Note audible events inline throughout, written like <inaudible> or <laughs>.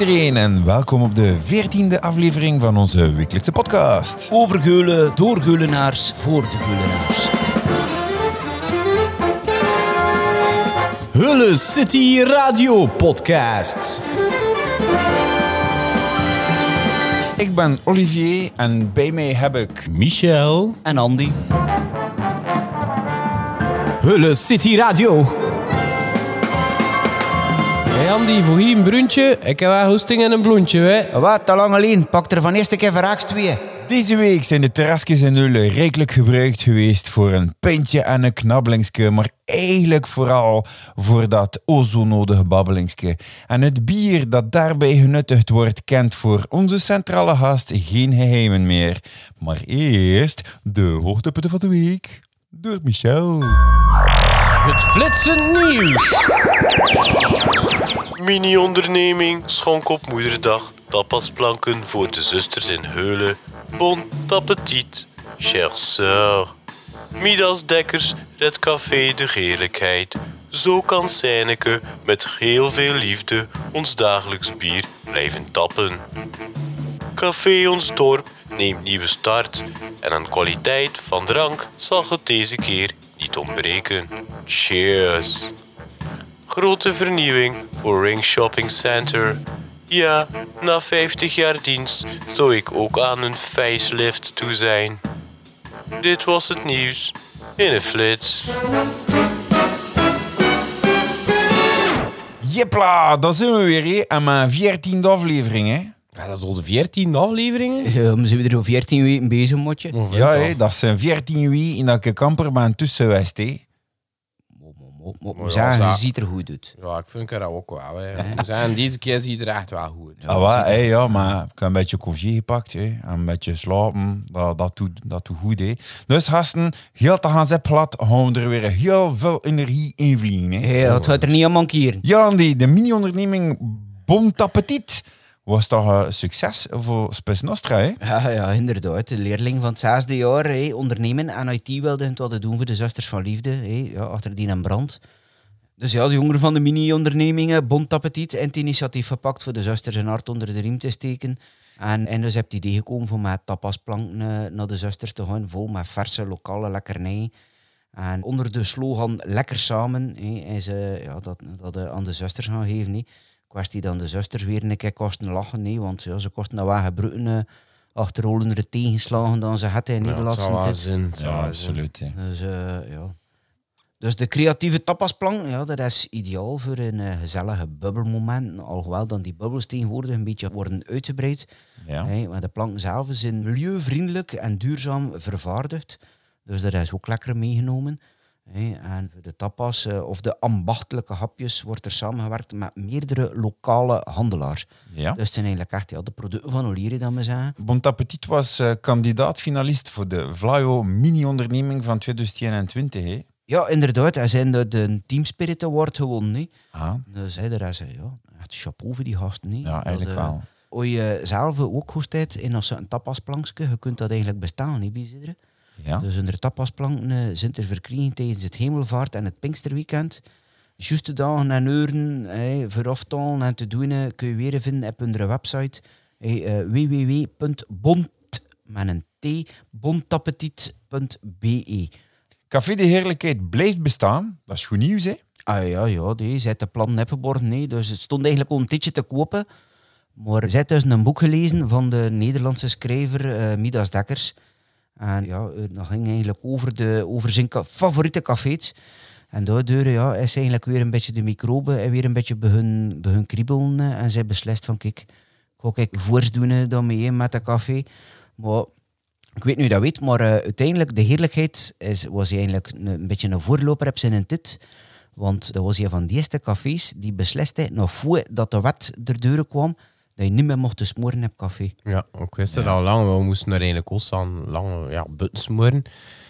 iedereen en welkom op de veertiende aflevering van onze wekelijkse podcast. Over Geulen, door Geulenaars, voor de Geulenaars. Hulle City Radio Podcast. Ik ben Olivier en bij mij heb ik... Michel. En Andy. Hulle City Radio. Hey Andy, voor hier een bruntje. Ik heb wel hoesting en een bloentje, hè. Wat, te lang alleen. Pak er van eerste keer verraaks twee. Deze week zijn de terrasjes in Ulle rijkelijk gebruikt geweest voor een pintje en een knabbelingske, maar eigenlijk vooral voor dat o zo nodige babbelingske. En het bier dat daarbij genuttigd wordt, kent voor onze centrale gast geen geheimen meer. Maar eerst de hoogtepunten van de week door Michel. Het flitsen nieuws. Mini-onderneming schonk op moederdag tapasplanken voor de zusters in Heulen. Bon appetit, chers sœurs. Midas Dekkers redt café de geerlijkheid. Zo kan Seineke met heel veel liefde ons dagelijks bier blijven tappen. Café Ons Dorp neemt nieuwe start en aan kwaliteit van drank zal het deze keer niet ontbreken. Cheers! Grote vernieuwing voor Ring Shopping Center. Ja, na 50 jaar dienst zou ik ook aan een facelift toe zijn. Dit was het nieuws in een flits. Jepla, daar zijn we weer, hè. En mijn veertiende aflevering, hè. Ja, dat is al de 14 afleveringen. Ja, we zijn er al 14 weken bezig, motje. Ja, hè, dat zijn 14 wie in dat ik kamper ben tussen hè. Ja, zo. je ziet er goed uit. Ja, ik vind het ook wel. Hè. We zijn, deze keer ziet het er echt wel goed. Ah, hè, ja, maar ik heb een beetje congé gepakt hè, en een beetje slapen. Dat, dat, doet, dat doet goed. Hè. Dus gasten, heel te gaan zet plat, gaan we er weer heel veel energie in vliegen. Hè. Ja, het gaat er niet aan mankeren. Ja, Andy, de mini-onderneming Bon Appetit was toch een succes voor Spes Nostra, hè? Ja, ja, inderdaad. De leerling van het zesde jaar, hé, ondernemen en IT wilde het wat doen voor de Zusters van Liefde, ja, achter die en brand. Dus ja, de jongeren van de mini-ondernemingen, Bond Appetit, en het initiatief gepakt voor de zusters een hart onder de riem te steken. En, en dus heb het idee gekomen om met tapasplanken eh, naar de zusters te gaan, vol met verse lokale lekkernijen. En onder de slogan Lekker samen hé, is eh, ja, dat, dat eh, aan de zusters gaan geven. hé. Kwestie dan de zusters weer een keer kosten lachen. Nee, want ja, ze kosten nou wel gebruiken uh, achterrollendere tegenslagen dan ze hadden in Ja, zou Ja, wel zijn. absoluut. Dus, eh, ja. dus de creatieve tapasplank, ja, dat is ideaal voor een eh, gezellige bubbelmoment. Alhoewel dan die bubbels tegenwoordig een beetje worden uitgebreid. Ja. Hè, maar de planken zelf zijn milieuvriendelijk en duurzaam vervaardigd. Dus dat is ook lekker meegenomen. En voor de tapas eh, of de ambachtelijke hapjes wordt er samengewerkt met meerdere lokale handelaars. ja. Dus het zijn eigenlijk echt ja, de producten van Olieri, dat we zeggen. Bon Appetit was eh, kandidaat-finalist voor de Vlaio mini-onderneming van 2021, hè? Ja, inderdaad. Hij zijn de, de Team Spirit Award gewonnen. hè. Ah, Dus hij, ja, echt chapeau voor die gasten. hè. ja, eigenlijk Dat, eh, wel. Als je zelf ook goed tijd in als een tapasplankje, je kunt dat eigenlijk bestaan, niet bijzonder. Ja. Dus hun tapasplanken eh, zijn er verkregen tijdens het Hemelvaart en het Pinksterweekend. Juiste dagen en uren hè, voor aftalen en te doen eh, kun je weer vinden op hun website eh, www.bont met een t. Café de Heerlijkheid blijft bestaan. Dat is goed nieuws, hè? Ah ja, ja, die zijn de plan neppenborgen. Nee. Dus het stond eigenlijk al een tijdje te kopen. Maar zij had dus een boek gelezen van de Nederlandse schrijver eh, Midas Dekkers. En ja, eh, dat ging eigenlijk over, de, over zijn favoriete cafés. En daardoor ja, is eigenlijk weer een beetje de microben en weer een beetje begin, begin kriebelen. En zij beslist van, kijk, ik ga kijk, voorsdoen eh, daarmee hè, met dat café. Maar ik weet je dat weet, maar eh, uiteindelijk, de heerlijkheid is, was hij eigenlijk een, beetje een voorloper op zijn tit. Want dat was een van die eerste cafés die besliste, nog voordat de wet erdoor kwam, dat je niet meer mocht smoren op café. Ja, ik wist het al lang. We moesten er eigenlijk ook aan lang ja, butten smoren.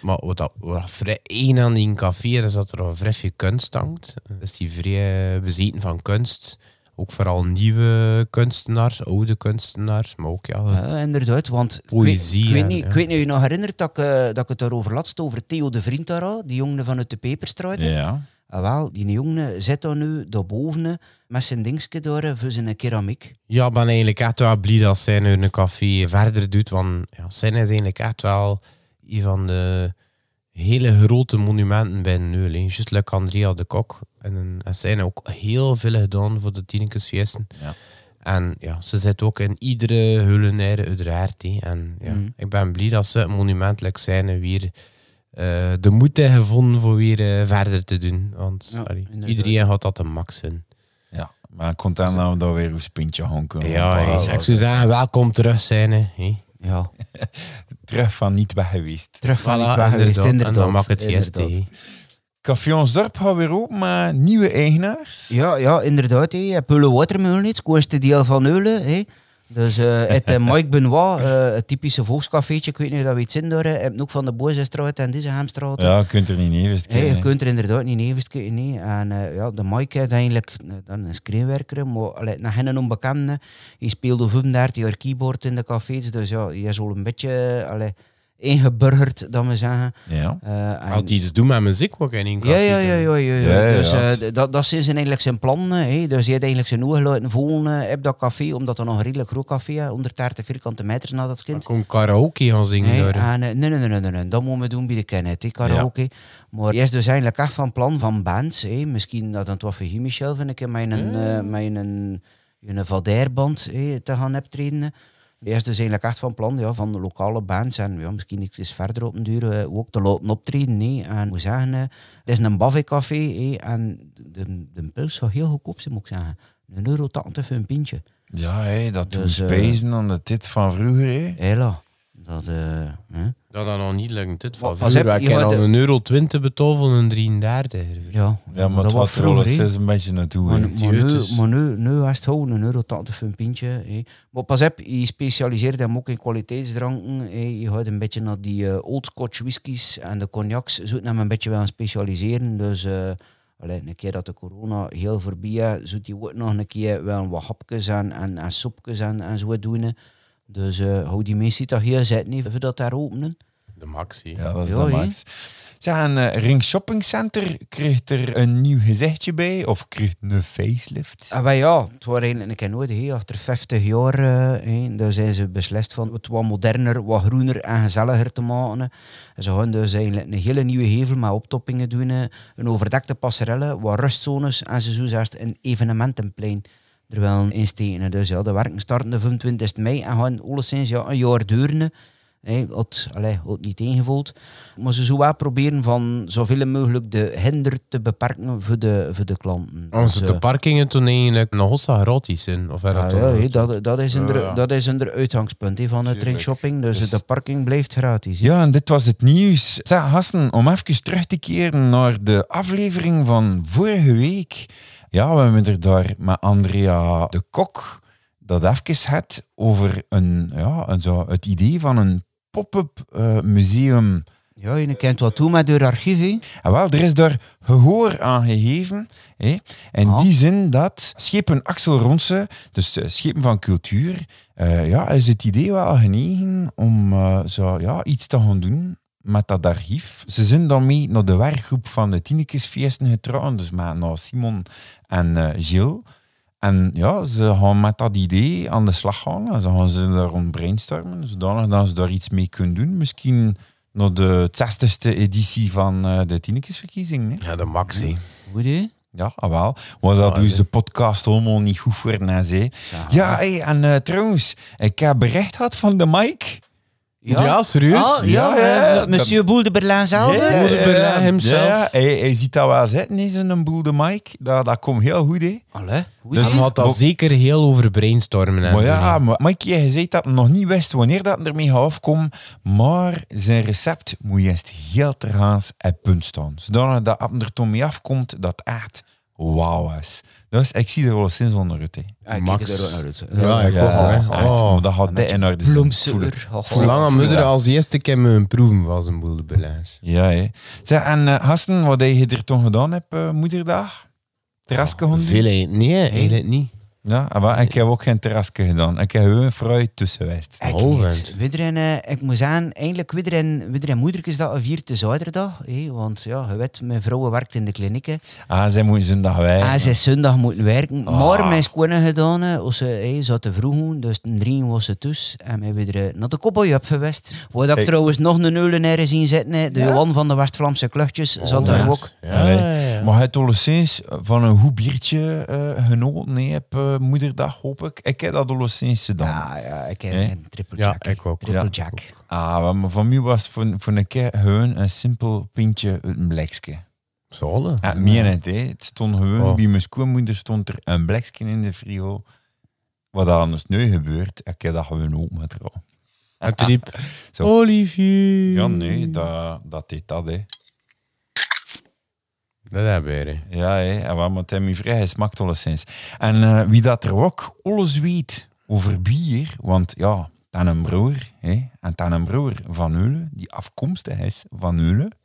Maar wat, dat, wat vrij één aan die café is dat er al vrij veel kunst hangt. Dus die vrij bezeten van kunst. Ook vooral nieuwe kunstenaars, oude kunstenaars, maar ook ja, Ja, inderdaad, want ik Poëzie weet, ik weet en- niet, ja. ik weet niet of je nog herinnert dat ik, eh, dat ik het daarover laatst over Theo de Vriend daar had, die jongen vanuit de Peperstraat. Ja. Ah, wel, die jongen zit daar nu daarboven met zijn dingetje door eh, voor zijn keramiek. Ja, ik ben eigenlijk echt wel blij dat zij nu een café verder doet. Want ja, zijn is eigenlijk echt wel een van de hele grote monumenten bij Neul. Juist like Andrea de Kok. En, en er zijn ook heel veel gedaan voor de Tinekesfeesten. Ja. En ja, ze zit ook in iedere hullenaire uiteraard. En ja, Mhm. ik ben blij dat ze het monumentelijk zijn en weer eh, de moed hebben gevonden voor weer eh, verder te doen. Want Ja, allee, iedereen had dat een max in. Ja, maar content dat we daar weer ons pintje gaan kunnen. Ja, hey, ik zou zeggen, welkom terug zijn. Hè. Hey. Ja, <laughs> Terug van niet weg geweest. terug van Voilà, die weg geweest, En inderdaad. dan mag het hè. Café Ons Dorp gaat weer open met nieuwe eigenaars. Ja, ja, inderdaad. Hè. Pulle Watermeul niet, het koerste deel van Eulen. Dus eh, <laughs> het eh, Mike Benoit, eh, het typische volkscafeetje, ik weet niet of dat we iets in eh, hebben, ook van de Bozenstraat en Dissehamstraat. Ja, je kunt er niet even Hey, je kijken. kunt er inderdaad niet nevens kijken. Nee. En ja, de Mike is eigenlijk dan een screenwerker, maar allee, nog geen onbekende. Hij speelde 35 jaar keyboard in de cafés, dus ja, hij is al een beetje allee, ingeburgerd, dat we zeggen. Ja. Eh, en- Altijd iets doen met muziek ook in een ja, ja, ja, ja, ja, ja. Ja, ja, Dus eh, dat, dat zijn eigenlijk zijn plannen. Hè. Dus hij had eigenlijk zijn ogen laten voelen eh, op dat café, omdat dat nog een redelijk groot café is, 130 vierkante meters na dat Dan kind. kon karaoke gaan zingen. Hey, daar. en, nee, nee, nee, nee, nee, nee, dat moeten we doen bij de Kenneth, hè, karaoke. Maar hij is dus eigenlijk echt van plan van bands. Hè. Misschien dat het wat voor Michel vind ik, met een, met een, een Valdair-band hè, te gaan optreden. Hij is dus eigenlijk echt van plan ja, van de lokale bands en ja, misschien iets verder op een duur eh, ook te laten optreden. Hè. En moet zeggen, eh, het is een Bavé-café hè, en de, de pils zou heel goedkoop zijn, moet ik zeggen. Een euro 80 voor een pintje. Ja, hé, dat doet Dus, eh, spijzen aan de tit van vroeger. Hé. Hela. Dat, eh, hè. Dat nog niet lukt. Dit van vroeger, heb- wij je kennen had al de- een euro 20 betalen voor een 33. Ja, Ja, maar het was was er vroeger, eens een beetje naartoe. Maar, nu, maar nu, nu is het gewoon een euro 80 voor een pintje. Hè. Maar pas op, je specialiseert hem ook in kwaliteitsdranken. Hè. Je gaat een beetje naar die eh, old scotch whiskies en de cognacs. Zoet hem een beetje wel specialiseren. Dus eh, allee, een keer dat de corona heel voorbij is, zoet hij ook nog een keer wel wat hapjes en, en, en soepjes en, en zo doen. Dus eh hou die mensen toch hier zitten niet voor dat daar openen. De maxi. Ja, dat is Ja, de max. Zeg, en eh, Ring Shopping Center kreeg er een nieuw gezichtje bij, of kreeg een facelift. Ah, maar ja, het was eigenlijk een keer nooit. Achter 50 jaar hè, daar zijn ze beslist van het wat moderner, wat groener en gezelliger te maken. En ze gaan dus eigenlijk een hele nieuwe hevel met optoppingen doen. Een overdekte passerelle, wat rustzones en ze zo zelfs een evenementenplein er wel in steken. hè. Dus ja, de werken starten de 25 mei en gaan alleszins ja, een jaar duren. hè. Hey, had, allee, had niet ingevuld. Maar ze zullen wel proberen van zoveel mogelijk de hinder te beperken voor de, voor de klanten. Onze Dus, de eh, parkingen toen eigenlijk nog gratis zijn. Of er Ah, dat ja, hé, dat, dat, is een, Ja, ja. dat is een uitgangspunt hé, van het Tuurlijk. rinkshopping. Dus, Dus- de parking blijft gratis. Ja, en dit was het nieuws. Zeg, gasten, om even terug te keren naar de aflevering van vorige week. Ja, we hebben er daar met Andrea de Kok dat even had over een, ja, een zo, het idee van een pop-up eh, museum. Ja, je kent wat toe met de archief. hé. En wel, er is daar gehoor aan gegeven. Hè? In Ah. die zin dat schepen Axel Ronse, dus eh, schepen van cultuur, eh, ja, is het idee wel genegen om zo, ja, iets te gaan doen met dat archief. Ze zijn dan mee naar de werkgroep van de Tinekesfeesten getrouwd, dus met nou, Simon en eh Gilles. En ja, ze gaan met dat idee aan de slag gaan en ze gaan ze daar rond brainstormen, zodanig dat ze daar iets mee kunnen doen. Misschien naar de 60ste editie van eh, de Tinekesverkiezingen. hè. Ja, de maxi. Goed, hè? Ja, ah wel. Was dat Ja, dus de podcast helemaal niet goed voor en zei. Ja, hey, en eh, trouwens, ik heb bericht gehad van de Mike. Ja, serieus? Ah, ja, Ja, ja, monsieur Boel de Berlijn zelf. Ja, hè? Moeder Berlijn himself. Ja, hij, hij ziet dat wel zitten, is een boel de Mike. Dat, dat komt heel goed, hè. Allee, goed, Dus-? Dan had dat zeker heel over brainstormen. en Maar ja, maar Mike, jij zei dat hij nog niet wist wanneer dat hij ermee gaat afkomen. Maar zijn recept moet juist heel tergaans en punt staan. Zodat dat hij er toen mee afkomt, dat echt wauw is. Dus ik zie er wel sinds onder uit. hè. Ja, ik Max. ook naar. Ja, ik echt, Oh. dat gaat dit. Voel Bloemseur. het. Hoe lang moeder als eerste keer me een proeven was een boel de. Ja, hè. Zeg, en Hasten, wat heb je er toen gedaan hebt, eh, moederdag? Terrasje gaan doen? Veel Nee, eigenlijk niet. Ja, maar ik heb ook geen terrasje gedaan. Ik heb gewoon fruit tussen geweest. Ik Oh, niet. vent. Wiederin, eh, ik moet zeggen, eigenlijk wiederin moeder is dat een vierde zaterdag. Hé, want ja, je weet, mijn vrouw werkt in de klinieken. Ah, zij moeten zondag wij. En ze is zondag moeten werken. Ah. Maar mijn schoenen gedaan, hè, als ze, hé, ze had te vroeg, dus ten drie was ze thuis. En mij weer naar de cowboy up geweest. Waar dat ik Hey. trouwens nog een neulen nergens zien zitten. hè. De Johan van de West-Vlaamse Kluchtjes zat daar ook. Ja, ja, ja. Maar het alleszins van een goed biertje eh, genoten nee, op eh, moederdag, hoop ik. Ik heb dat alleszins gedaan. Ja, ja, ik heb een triple Ja, jack. ik ook. Triple Ja. jack. Ah, maar voor mij was voor, voor een keer gewoon een simpel pintje uit een blikje. Zolle. Ja, het, hè. Het stond gewoon, Oh. bij mijn schoonmoeder stond er een blikje in de frigo. Wat er anders nu gebeurt, ik heb dat gewoon ook met trouw. Het riep Zo. Olivier. Ja, nee, dat, dat deed dat, hè. Dat hebben we. Ja, hè. En wat met hem vrij, smaakt alleszins. En eh, wie dat er ook alles weet over bier, want ja, dan een broer, hè, en dan een broer van Eulen, die afkomstig is van Eulen,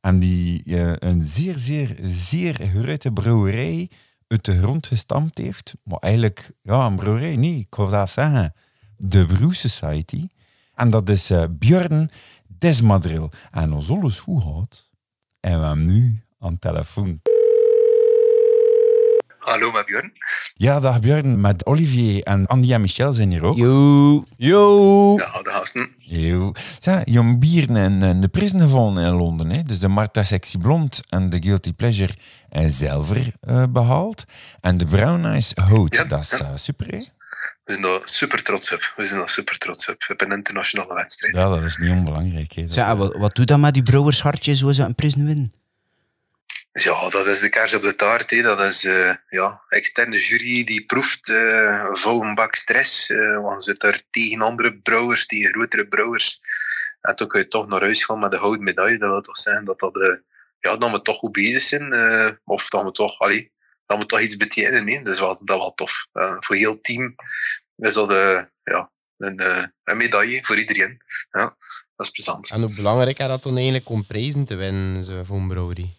en die eh, een zeer, zeer, zeer grote brouwerij uit de grond gestampt heeft. Maar eigenlijk, ja, een brouwerij, nee, ik wil dat zeggen. De Brew Society. En dat is eh Björn Desmadril. En als alles goed gaat, en we hebben nu aan de telefoon. Hallo, met Björn. Ja, dag Björn, met Olivier en Andy en Michel zijn hier ook. Yo. Yo. Ja, de gasten. Yo. Zeg, je hebt bier in, in de prijzen gevallen in Londen. Hè? Dus de Martha Sexy Blond en de Guilty Pleasure en zilver eh, behaald. En de Brown Eyes Hout, Ja, dat is ja. eh, super, hè? We zijn daar super trots op. We zijn daar super trots op. Op een internationale wedstrijd. Ja, dat is niet onbelangrijk. Hè? Dat- Zeg, wat, wat doet dat met die brouwershartjes, zo ze een prison winnen? Dus ja, dat is de kaars op de taart. Hè. Dat is eh ja, externe jury die proeft eh vol een bak stress. eh want zit daar tegen andere brouwers, tegen grotere brouwers. En toen kun je toch naar huis gaan met de gouden medaille. Dat wil toch zeggen dat, dat, ja, dat we toch goed bezig zijn. of dat we toch, allee, dat we toch iets betekenen. hè. Is wel, dat wel tof. Voor heel het team is dat ja, een, een medaille voor iedereen. Ja, dat is plezant. En hoe belangrijk is dat dan eigenlijk om prijzen te winnen voor een brouwerie?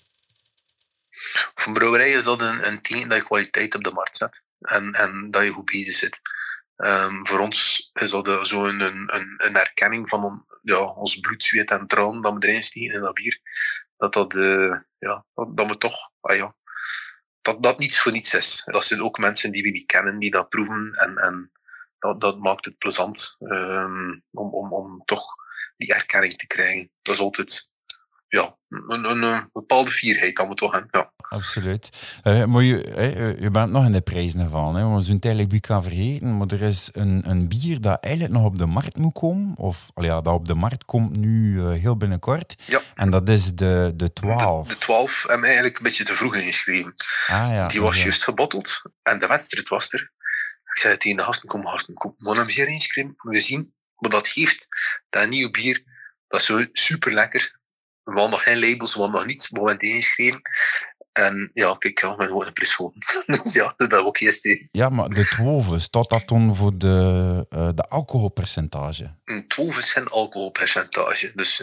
Voor een brouwerij is dat een, een dat je kwaliteit op de markt zet en, en dat je goed bezig zit. Ehm, voor ons is dat eh, zo een, een, een, erkenning van on- ja, ons bloed, zweet en tranen dat we erin steken in dat bier. Dat, dat, eh, ja, dat, we toch, ah ja, dat dat niets voor niets is. Dat zijn ook mensen die we niet kennen, die dat proeven en, en dat, dat maakt het plezant ehm, om, om, om toch die erkenning te krijgen. Dat is altijd ja, een, een, een bepaalde fierheid dat we toch hebben. Ja. Absoluut. Eh, maar je, eh, je bent nog in de prijzen. Hè? We zijn het eigenlijk bier kan vergeten. Maar er is een, een bier dat eigenlijk nog op de markt moet komen. Of al ja, dat op de markt komt nu eh, heel binnenkort. Ja. En dat is de, de 12. De, de 12 hebben eigenlijk een beetje te vroeg ingeschreven. Ah, ja, die dus, was juist gebotteld en de wedstrijd was er. Ik zei tegen de gasten, kom gasten, kom, we hebben zeer ingeschreven. We zien wat dat geeft. Dat nieuwe bier, dat is zo super lekker. We hadden nog geen labels, we hadden nog niets, het ingeschreven. En ja, kijk, ja, we gewoon een prijs gewonnen. <laughs> dus ja, dat ook eerst. Ja, maar de 12, staat dat dan voor de, eh, de alcoholpercentage? Een 12 is geen alcoholpercentage. Dus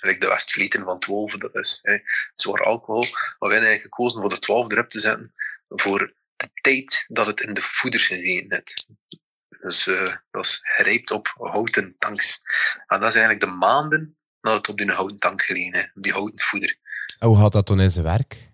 like de Westvlieten van 12, dat is eh, zwaar alcohol. Maar wij hebben eigenlijk gekozen voor de 12 erop te zetten voor de tijd dat het in de voeders gezeten heeft. Dus eh, dat is gerijpt op houten tanks. En dat is eigenlijk de maanden nadat het op die houten tank gelegen die houten voeder. En hoe gaat dat dan in zijn werk?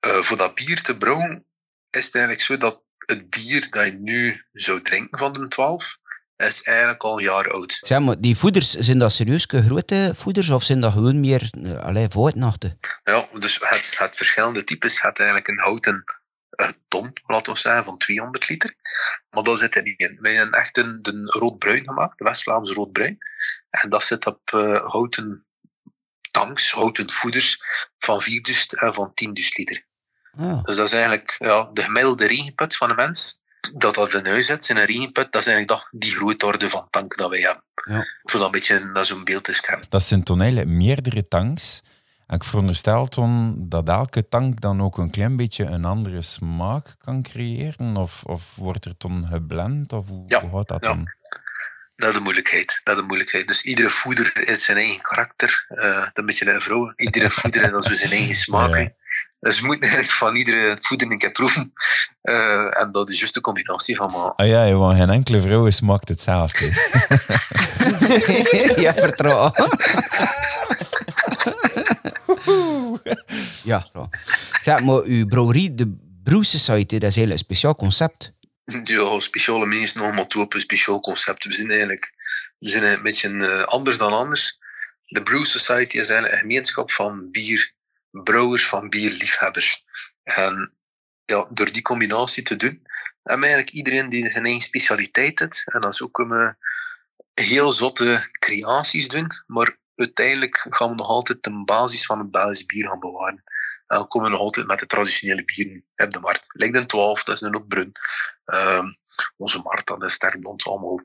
Eh, voor dat bier te brouwen is het eigenlijk zo dat het bier dat je nu zou drinken van de 12 is eigenlijk al een jaar oud. Zeg maar, die voeders, zijn dat serieus grote voeders of zijn dat gewoon meer uh, voortnachten? Ja, dus het, het verschillende types gaat eigenlijk een houten ton, laten we zeggen, van 200 liter. Maar dat zit er niet in. Wij hebben echt een, een roodbruin gemaakt, de West-Vlaamse roodbruin. En dat zit op uh, houten tanks, houten voeders van 4 en van 10 liter. Ah. Dus dat is eigenlijk ja, de gemiddelde regenput van een mens. Dat dat in huis zit, in een regenput, dat is eigenlijk dat, die grootorde van tank dat wij hebben. Ja. Voor dat een beetje naar zo'n beeld te schermen. Dat zijn eigenlijk meerdere tanks. En ik veronderstel toen dat elke tank dan ook een klein beetje een andere smaak kan creëren. Of, of wordt er toen geblend? Of hoe, Ja, hoe gaat dat ja. dan? Dat is de moeilijkheid. Dat is de moeilijkheid. Dus iedere voeder heeft zijn eigen karakter. Uh, dat een beetje een vrouw. Iedere voeder heeft dan zo zijn eigen smaak. <laughs> Ja. Dus je moet eigenlijk van iedere voeding een keer proeven. Eh, en dat is juist de combinatie van maar Ah ja, want geen enkele vrouw smaakt hetzelfde. <laughs> <laughs> ja, vertrouw. Ja. Zeg, maar uw brouwerie, de Brew Society, dat is heel speciaal concept. Ja, speciale mensen maar toe op een speciaal concept. We zijn eigenlijk, we zijn een beetje eh, anders dan anders. De Brew Society is eigenlijk een gemeenschap van bierbrouwers, van bierliefhebbers. En ja, door die combinatie te doen, hebben we eigenlijk iedereen die zijn eigen specialiteit heeft. En dan zo kunnen we heel zotte creaties doen, maar uiteindelijk gaan we nog altijd de basis van het Belgisch bier gaan bewaren. En dan komen we nog altijd met de traditionele bieren op de markt. Lijkt een 12, dat is een Loopbrun. Ehm onze Marta, dat is sterk blond, allemaal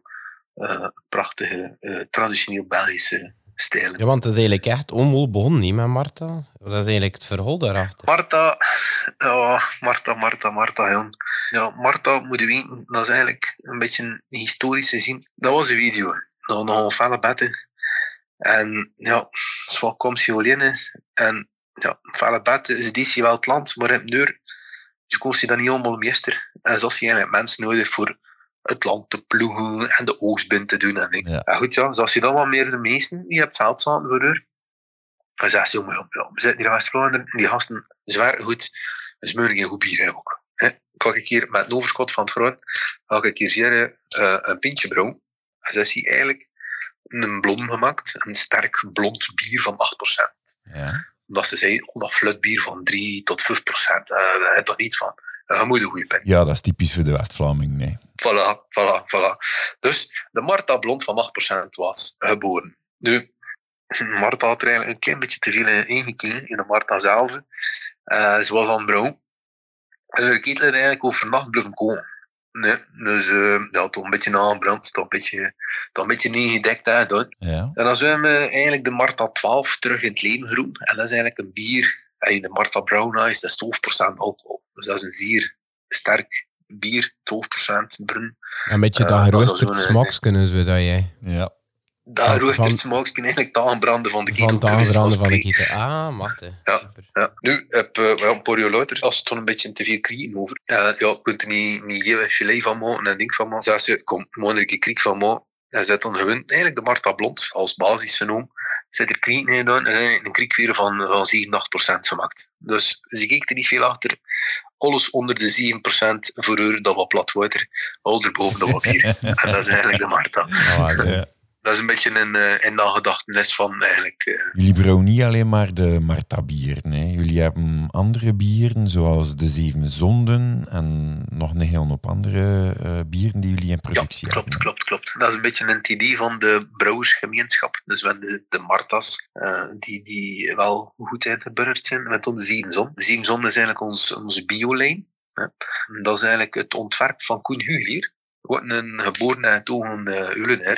eh, prachtige, eh, traditioneel Belgische stijlen. Ja, want het is eigenlijk echt onmol begonnen, niet met Marta? Dat is eigenlijk het verhaal daarachter. Marta, ja, Marta, Marta, Marta, Jan. Ja, Marta, moet je weten, dat is eigenlijk een beetje een historische zin. Dat was een video. Nog, nog een felle bette. En ja, zo ze alleen. En ja, felle bette is deze wel het land, maar in het deur, dus kon ze dat niet allemaal meester. En zoals je eigenlijk mensen nodig voor het land te ploegen en de oogstbind te doen. En. Ja. en goed, ja, zoals je dan wat meer de meesten die op veld zaten voor haar, dan zegt ze, ja, we zitten hier in West-Vlaanderen, die gasten zwaar goed, dus moet een goed bier hebben ook. Hè. Kan ik hier met een overschot van het groot, ga ik hier zeggen, eh, een pintje brouwen. En ze heeft eigenlijk een blond gemaakt, een sterk blond bier van 8%. Ja. Omdat ze zei, oh, dat flutbier van 3 tot 5 procent, eh, daar heb je toch niet van. Eh, je moet een goede pint. ja, dat is typisch voor de West-Vlaming. Nee. Voilà, voilà, voilà. Dus de Marta Blond van 8% was geboren. Nu, <clears throat> Marta had er eigenlijk een klein beetje te veel in ingekeken in de Marta zelf. Eh, ze was van Brouw. En had eigenlijk overnacht blijven komen. Nee, dus eh ja, toch een beetje aangebrand, toch een beetje, toch een beetje ingedekt. Hè, dat. Ja. En dan zijn we eigenlijk de Marta 12 terug in het leven geroepen. En dat is eigenlijk een bier, de Marta Brown Ice, dat is 12% alcohol. Dus dat is een zeer sterk bier, 12% brun. Een beetje Eh, dat is geroosterd zo'n, eh, smakskunnen, zo dat jij. ja. Dat Van- roostert van- smaakje eigenlijk het aanbranden van de ketel. Van het aanbranden van de kieten. Ah, machte. Ja. Ja. Nu, heb uh, ja, een paar jaar later, als het toch een beetje te veel krieken over. eh, ja, je kunt er niet, niet heel van maken en ding van maken. Zeg ze, kom, moet er een keer kriek van maken. En zet dan gewoon eigenlijk de Marta Blond als basis genomen. Zet er kriek in gedaan en een kriek weer van, van 7, 8% gemaakt. Dus ze keek er niet veel achter. Alles onder de 7% voor haar, dat wat plat water. Al erboven dat wat bier. <laughs> en dat is eigenlijk de Marta. Ja. Dat is een beetje een, uh, een nagedachtenis van eigenlijk... eh, Jullie brouwen niet alleen maar de Marta-bieren. hè. Jullie hebben andere bieren, zoals de Zeven Zonden en nog een hele hoop andere eh, bieren die jullie in productie ja, klopt, hebben. klopt, klopt. Dat is een beetje een idee van de brouwersgemeenschap. Dus we hebben de, de Martas, eh, die, die wel goed ingeburgerd zijn, met onze Zeemzon. De Zeemzon is eigenlijk ons, onze biolijn. Dat is eigenlijk het ontwerp van Koen Huglier. Wat een geboren en getogen uh.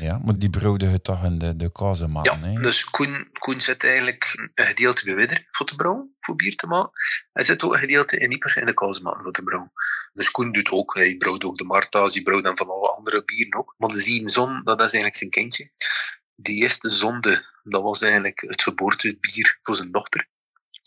Ja, maar die brouwden het toch in de, de Ja, dus Koen, Koen zit eigenlijk een gedeelte bij Widder voor te brouwen, voor bier te maken. Hij zit ook een gedeelte in Ieper in de kazeman voor te brouwen. Dus Koen doet ook, hij brouwt ook de Marta's, die brouwt dan van alle andere bieren ook. Maar de Ziemzon, dat is eigenlijk zijn kindje. Die eerste zonde, dat was eigenlijk het geboortebier voor zijn dochter.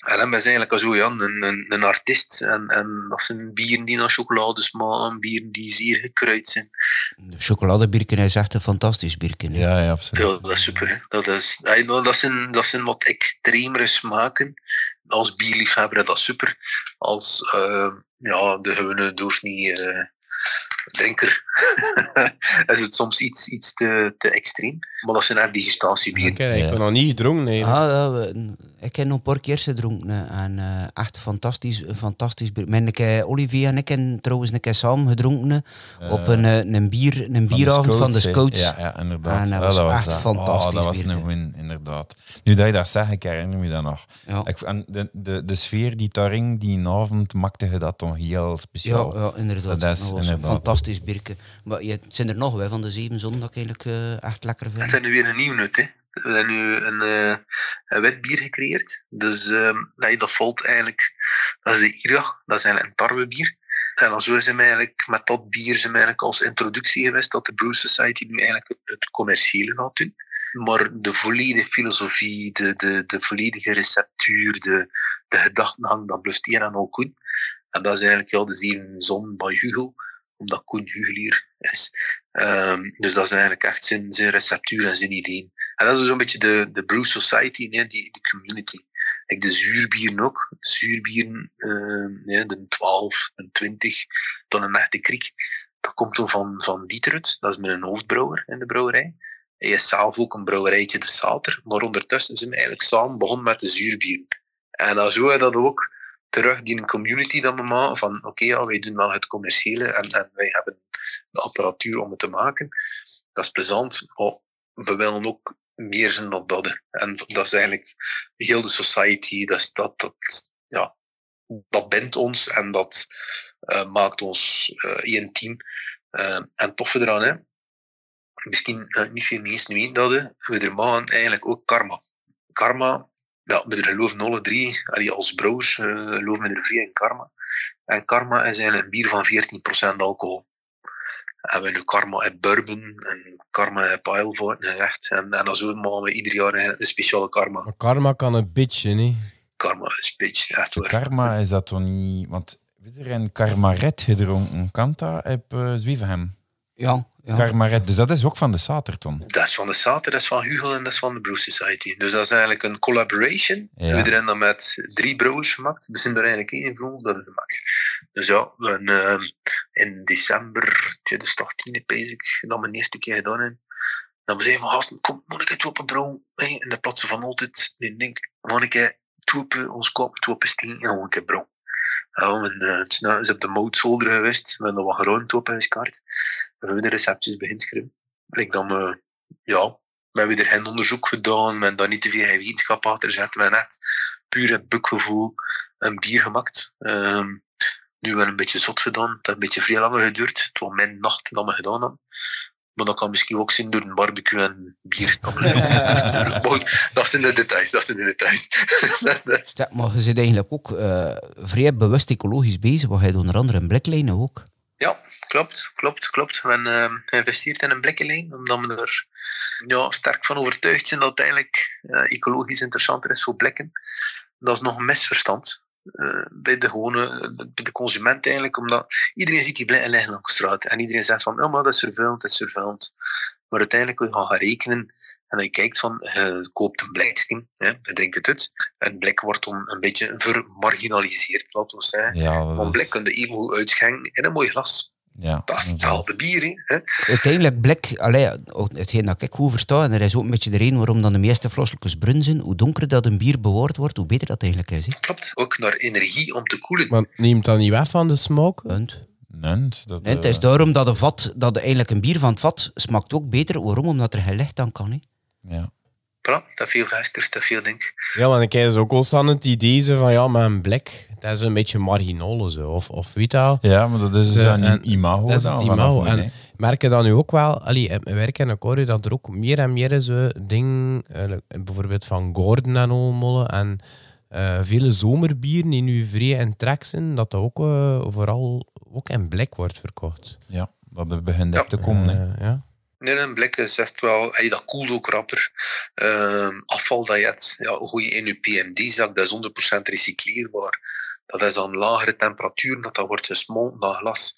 En hem is eigenlijk zo ja, een, een, een artiest. En, en dat zijn bieren die naar chocolade smaken, bieren die zeer gekruid zijn. De chocoladebierken is echt een fantastisch bierken. Ja, ja, absoluut. Ja, dat is super. Hè. Dat, is, nou, dat, zijn, dat zijn wat extremere smaken. Als bierliefhebber is dat super. Als uh, ja, de gewone doorsnee uh, drinker <laughs> is het soms iets, iets te, te extreem. Maar dat zijn echt degustatiebieren. Okay, ik heb nog niet gedronken. Nee. Ah, ja, we- ik heb nog een paar keer gedronken en eh, echt fantastisch, fantastisch bier. Mijn keer Olivier en ik hebben trouwens een keer samen gedronken hè, op een, eh, een, bier, een bieravond van de. Scouts. Ja, ja, inderdaad. En dat was dat echt dat. fantastisch Oh, dat was bier, een win, inderdaad. Nu dat je dat zegt, ik herinner me dat nog. Ja. Ik, en de, de, de sfeer die daarin, die avond, maakte je dat toch heel speciaal. Ja, ja, inderdaad. Dat is was inderdaad. een fantastisch bierke. Maar ja, het zijn er nog wel van de zeven dat ik eigenlijk eh, echt lekker vind. zijn nu weer een nieuw nut. Hè. We hebben nu een, eh, een wit bier gecreëerd. Dus ehm, dat valt eigenlijk... Dat is de Ira. Dat is een tarwebier. En dan zo zijn we eigenlijk met dat bier zijn we eigenlijk als introductie geweest dat de Brew Society nu eigenlijk het commerciële gaat doen. maar de volledige filosofie, de, de, de volledige receptuur, de, de gedachtengang, dat blijft hier en al Koen. En dat is eigenlijk ja, de zeven zon bij Hugel, omdat Koen Hugelier is. Ehm, dus dat is eigenlijk echt zijn, zijn receptuur en zijn ideeën. En dat is zo'n beetje de, de Brew Society, nee, die, community. Like de zuurbieren ook. Zuurbieren, ehm, nee, de 12, de 20, dan een echte. Dat komt dan van, van Dieterut, dat is mijn hoofdbrouwer in de brouwerij. Hij is zelf ook een brouwerijtje de Salter, maar ondertussen zijn we eigenlijk samen begonnen met de zuurbieren. En dan zo dat ook terug die community dan maken van oké, ja, wij doen wel het commerciële en, en wij hebben de apparatuur om het te maken. Dat is plezant, maar we willen ook meer zijn dan dat. En dat is eigenlijk heel de society, dat, is dat, dat, ja, dat bindt ons en dat uh, maakt ons uh, één team. Uh, en toffe eraan, hè, misschien niet veel mensen weten dat, we er maken eigenlijk ook karma. Karma, ja, we er geloven alle drie, allee, als brouwers geloven we er vrij in karma. En karma is eigenlijk een bier van 14% alcohol. En we nu karma en bourbon en karma en pile gerecht. En, en dan zo maken we ieder jaar een speciale karma. Maar karma kan een beetje, niet? Karma is een beetje, echt waar. Karma is dat toch niet... Want we er een karmaret gedronken. Kan dat op uh, Zwievenhem? Ja, ja. Dus dat is ook van de Saterton. Dat is van de Sater, dat is van Hugel en dat is van de Brew Society. Dus dat is eigenlijk een collaboration. Ja. We hebben er dan met drie brouwers gemaakt. We zijn er eigenlijk één voor, dat is de max. Dus ja, hebben, uh, in december 2018, pees ik, dat mijn eerste keer gedaan heb. Dan we zeiden van gasten, kom, moet ik het op een brouw? Hey, in de plaatsen van altijd. Ik denk, moet ik het toepen, ons kop, toepen steen en gewoon een keer brouw. Ja, we zijn uh, op de moutsolder geweest. We hebben wat geruimd op in kaart. We hebben de receptjes beginnen schrijven. Ik dan, uh, ja, we hebben er geen onderzoek gedaan. We hebben daar niet te veel wetenschap achter gezet. We hebben net puur het bukgevoel een bier gemaakt. Um, nu wel een beetje zot gedaan. Het heeft een beetje vrij lang geduurd. Het was mijn nacht dat we gedaan hebben. Maar dat kan misschien ook zijn door een barbecue en bier. <laughs> dat zijn de details. Dat zijn de details. <laughs> ja, maar je zit eigenlijk ook uh, vrij bewust ecologisch bezig. Want je onder andere een bliklijnen ook. Ja, klopt, klopt, klopt. We hebben geïnvesteerd in een blikkenlijn, omdat we er ja, sterk van overtuigd zijn dat het eigenlijk uh, ecologisch interessanter is voor blikken. Dat is nog een misverstand. Uh, bij de gewone, bij de consument eigenlijk, omdat iedereen ziet die blikken langs straat en iedereen zegt van, oh maar dat is vervuilend, dat is vervuilend. Maar uiteindelijk wil je gaan rekenen en dan je kijkt van, je koopt een blikje, je drinkt het uit, en blik wordt dan een beetje vermarginaliseerd, laten we zeggen. Ja, Want blik kun je even goed uitschenken in een mooi glas. ja, Dat is hetzelfde bier, hè. Uiteindelijk blik, allee, hetgeen dat ik goed versta, en er is ook een beetje de reden waarom dan de meeste flosseltjes brun zijn, hoe donkerder dat een bier bewaard wordt, hoe beter dat eigenlijk is. Hè? Klopt. Ook naar energie om te koelen. Maar neemt dat niet weg van de smoke? Punt. Nee, dat, het is eh, daarom dat, een vat, dat eigenlijk een bier van het vat smaakt ook beter. Waarom? Omdat er geen licht aan kan. Hè? Ja. Voilà, dat veel veskers, dat veel denk Ja, want ik heb dus ook al aan het idee zo van ja, met een blik, dat is een beetje marginale zo. Of, of weet je ja, maar dat is Ze- een en- imago. dat is dan het imago. nu, En hè. merk je dan nu ook wel, allee, in mijn werk in de Corrie, dat er ook meer en meer zo dingen, eh, bijvoorbeeld van Gordon en allemaal, en eh, vele zomerbieren die nu vrij in trek zijn, dat dat ook eh, vooral ook in blik wordt verkocht. Ja, dat het begint Ja. op te komen. hè. Eh, ja. Nee, een blik is echt wel, hey, dat koelt ook rapper. Ehm, afval dat je hebt, ja, gooi je in je PMD-zak, dat is 100% recycleerbaar. Dat is aan lagere temperaturen dat dat wordt gesmolten, dat glas.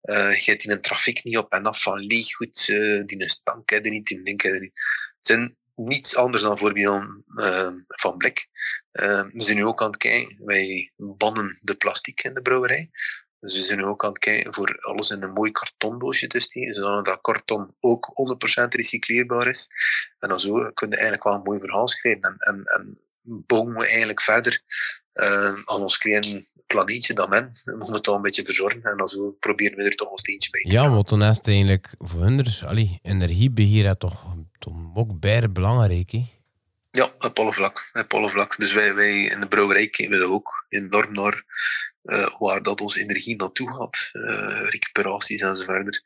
Eh, je hebt in een trafiek niet op en af van leeggoed, eh die een stank heb je niet, die heb je niet. Het zijn niets anders dan voorbeelden eh, van blik. Eh, we zijn nu ook aan het kijken, wij bannen de plastic in de brouwerij. Dus we zijn nu ook aan het kijken voor alles in een mooi kartondoosje te steken, zodat dat karton ook 100% recycleerbaar is. En dan zo kun je eigenlijk wel een mooi verhaal schrijven. En, en, en bouwen we eigenlijk verder eh, aan ons klein planeetje dat men, we moeten het al een beetje verzorgen. En dan zo proberen we er toch een steentje bij te ja, want dan is het eigenlijk voor hun, er- energiebeheer is toch, toch ook bijna belangrijk. Hè? Ja, op alle vlak. Op alle vlak. Dus wij, wij in de brouwerij kijken we er ook enorm naar eh, waar dat onze energie naartoe gaat. eh, recuperaties en zo verder.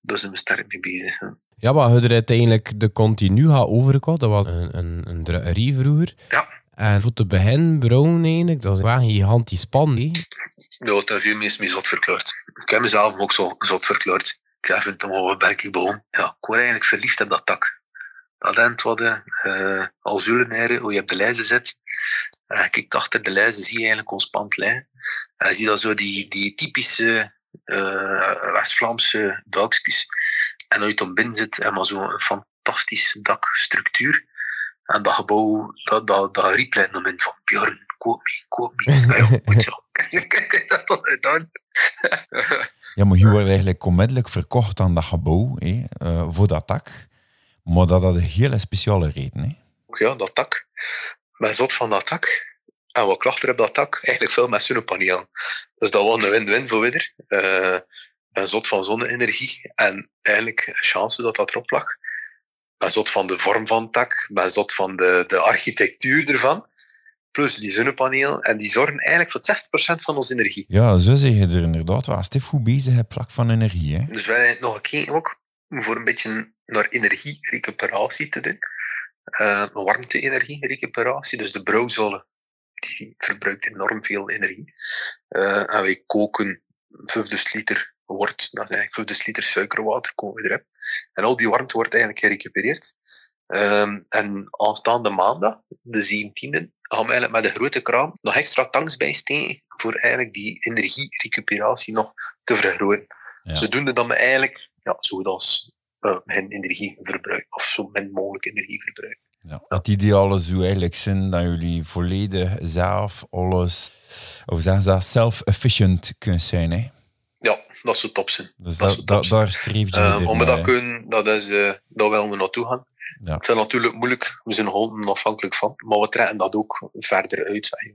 Daar zijn we sterk mee bezig. hè. Ja, maar we hadden uiteindelijk de continu gaat overgekocht. Dat was een, een, een vroeger. Ja. En voor te beginnen, Brown eigenlijk, dat wel een gigantisch span. hè. Ja, heeft veel mensen mee zot verklaard. Ik heb mezelf ook zo zot verklaard. Ik zei, vind het wel ben ik begonnen. Ja, ik word eigenlijk verliefd op dat tak. Eind hadden, uh, als hoe je op de lijzen zit. En kijk achter de lijzen, zie je eigenlijk ons pand liggen. En je ziet dan zo die, die typische uh, West-Vlaamse dakjes. En als je dan binnen zit, en maar zo'n fantastische dakstructuur. En dat gebouw, dat, dat, dat riep min van Björn, koop me, koop me. <laughs> Ja, joh, goed zo. <laughs> Kijk dat toch gedaan. Ja, maar je wordt eigenlijk onmiddellijk verkocht aan dat gebouw hè, voor dat dak. Maar dat had een hele speciale reden. Hè. Ja, dat dak. Maar zot van dat dak. En wat klachten op dat dak? Eigenlijk veel met zonnepanelen. Dus dat was een win-win voor weer. Uh, een zot van zonne-energie. En eigenlijk chance dat dat erop lag. Ben zot van de vorm van het dak. Ben zot van de, de architectuur ervan. Plus die zonnepanelen. En die zorgen eigenlijk voor 60% van onze energie. Ja, zo zeg je er inderdaad wel stief goed bezig hebt vlak van energie. Hè? Dus wij hebben nog een keer ook voor een beetje naar energierecuperatie te doen. Uh, warmte-energie-recuperatie. Dus de brouwzolen, die verbruikt enorm veel energie. Uh, en wij koken 5 liter wort, dat is eigenlijk 5 liter suikerwater komen we. En al die warmte wordt eigenlijk gerecupereerd. Um, en aanstaande maandag, de 17e, gaan we eigenlijk met de grote kraan nog extra tanks bijsteken voor eigenlijk die energierecuperatie nog te vergroten. Ja. Zodoende dat we eigenlijk, ja, zodat uh, mijn energieverbruik, of zo min mogelijk energieverbruik. Ja, het ideale zou eigenlijk zijn dat jullie volledig zelf alles, of zeggen ze dat, self-efficient kunnen zijn. Hè? Ja, dat zou top zijn. Dus dat, dat, dat daar streef je uh, Om we dat kunnen, dat is, uh, daar willen we naartoe gaan. Ja. Het is natuurlijk moeilijk, we zijn er afhankelijk van, maar we trekken dat ook verder uit. Zeg.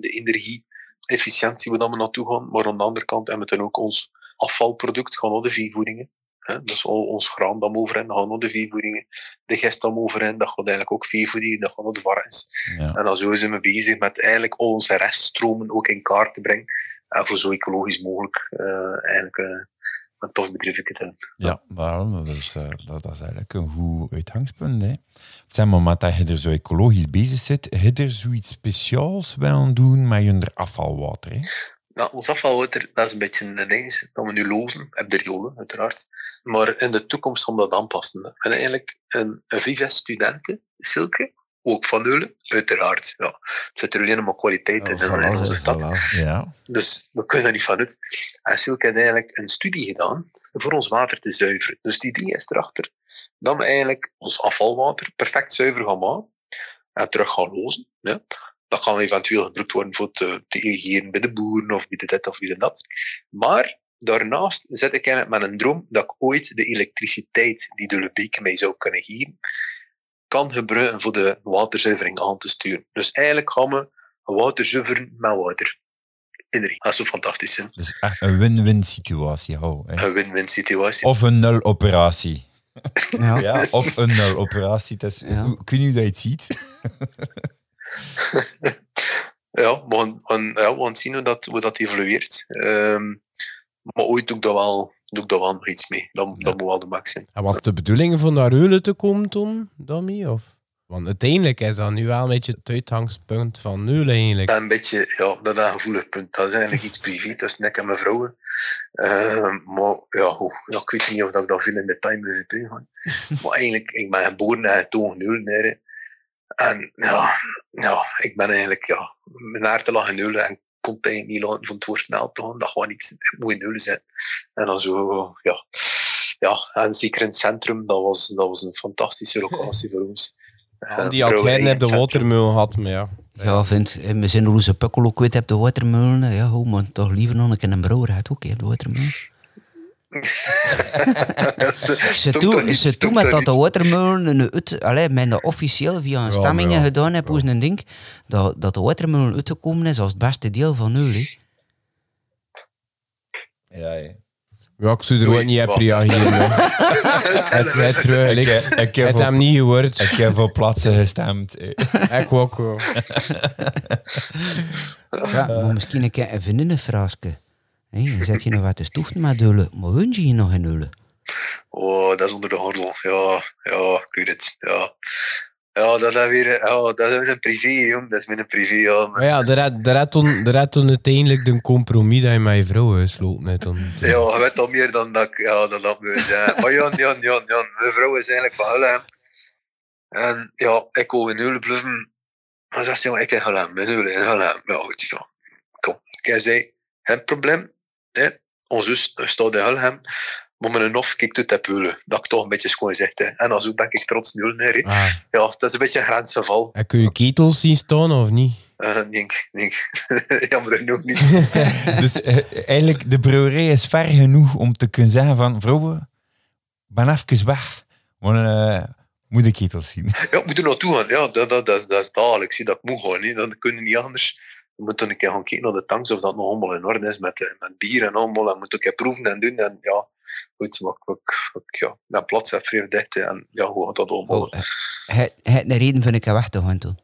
De energie-efficiëntie waar we naartoe gaan, maar aan de andere kant hebben we dan ook ons afvalproduct, gewoon al de veevoedingen. Hè? Dus al ons graan dat over in, dat gaan de veevoedingen. De gist dat over in, dat gaat eigenlijk ook veevoedingen, dat gaan de varkens. Ja. En dan zo zijn we bezig met eigenlijk al onze reststromen ook in kaart te brengen. En voor zo ecologisch mogelijk uh, eigenlijk uh, een tof bedrijf te hebben. Ja, daarom, dat, is, uh, dat, dat is eigenlijk een goed uitgangspunt. Hè. Het moment dat je er zo ecologisch bezig zit, je er zoiets speciaals willen doen met je afvalwater. Hè? Nou, ons afvalwater, dat is een beetje een ding dat we nu lozen, heb de riolen uiteraard. Maar in de toekomst we dat aanpassen. Hebben eigenlijk een, een Vives studenten, Silke, ook van Eulen, uiteraard. Ja. Het zit er alleen maar kwaliteit in, oh, in onze stad. Ja. Dus we kunnen er niet van uit. En Silke heeft eigenlijk een studie gedaan voor ons water te zuiveren. Dus die idee is erachter dat we eigenlijk ons afvalwater perfect zuiver gaan maken en terug gaan lozen. Ja. Dat kan eventueel gebruikt worden voor te, te irrigeren bij de boeren of bij de dit of bij de dat. Maar daarnaast zit ik eigenlijk met een droom dat ik ooit de elektriciteit die de Lebeek mij zou kunnen geven, kan gebruiken voor de waterzuivering aan te sturen. Dus eigenlijk gaan we water zuiveren met water. Energie. Dat is zo fantastisch. Hè? Dus echt een win-win situatie. Oh, Een win-win situatie. Of een nul operatie. Ja. ja. of een nul operatie. Dat is, ja. Kun je dat iets ziet? <laughs> <laughs> ja, we gaan, ja, we gaan zien hoe dat, hoe dat evolueert. Um, maar ooit doe ik dat wel, doe ik dat wel nog iets mee. Dat, ja. dat moet wel de max zijn. En was het de bedoeling van naar Eulen te komen, Tom, Dammy? Of? Want uiteindelijk is dat nu wel een beetje het uitgangspunt van Eulen eigenlijk. Dat een beetje, ja, dat is een gevoelig punt. Dat is eigenlijk iets privé tussen ik en mijn vrouwen. Uh, maar ja, ja, ik weet niet of ik dat veel in detail moet gaan. maar eigenlijk, ik ben geboren en getogen Eulen. En ja, ja, ik ben eigenlijk, ja, mijn aard te lachen Eulen en kon het niet laten van het woord snel te gaan. Dat gewoon iets moet in zijn. En dan zo, ja. Ja, en zeker in het centrum, dat was, dat was een fantastische locatie voor ons. <laughs> Ja, die had jij net de watermeul gehad, maar ja. Ja, vind, we zijn onze pukkel ook kwijt op de watermeulen. Ja, hoe, maar toch liever nog een keer een brouwer had ook, op de watermeulen. <laughs> ze toe, ze toe met dat de watermolen uit, alleen men dat officieel via een stammingen ja, gedaan heeft, hoe ze een ding, dat, dat de watermolen uitgekomen is als het beste deel van jullie. Ja, ja. Ja, ik zou er ook niet op reageren. <laughs> het werd ik, ik heb hem niet gehoord. Ik heb voor plaatsen gestemd. <laughs> ik ook wel. Ja, maar misschien een keer een vriendinnenfraasje. Hey, dan zet je nog wat te stoeven met hullen, maar woon je hier nog in hullen? Oh, dat is onder de gordel. Ja, ja, ik weet het. Ja. Ja, dat is weer, ja, dat is weer een privé, jong. Dat is weer een privé, ja. Maar ja, daar had toen, daar had toen uiteindelijk de compromis dat je met je vrouw gesloten hebt. Ja, je weet al meer dan dat, ja, dan dat we zijn. Maar Jan, Jan, Jan, Jan, mijn vrouw is eigenlijk van Hullem. En ja, ik wil in Heulen bluffen. Maar zegt ze, ik heb gelijk, in Heulen, in. Ja, goed, ja, kom. Ik zei, geen probleem. Hè? Onze zus staat in Hulhem. Maar mijn hof kijkt uit op Heulen. Dat ik toch een beetje schoon zeg. Hè. En als ook ben ik trots nul neer. Ah, Ja, het is een beetje een grensgeval. en kun je ketels zien staan of niet? Uh, nee, nee. Jammer genoeg niet. <laughs> Dus eh, eigenlijk, de brouwerij is ver genoeg om te kunnen zeggen van... Vrouwen, ben even weg. Want eh moet ik ketels zien. Ja, we moeten naartoe gaan. Ja, dat, dat, dat, is, dat is dagelijks. zie, Dat moet gewoon niet. Dat kunnen niet anders. We moeten een keer gaan kijken naar de tanks of dat nog allemaal in orde is met, eh, met bier en allemaal. En moeten een keer proeven en doen. En ja, goed, wat, wat, wat, ja, mijn plaats heb vrij dicht. En ja, hoe gaat dat allemaal? Oh, heeft een reden vind ik weg te gaan toen.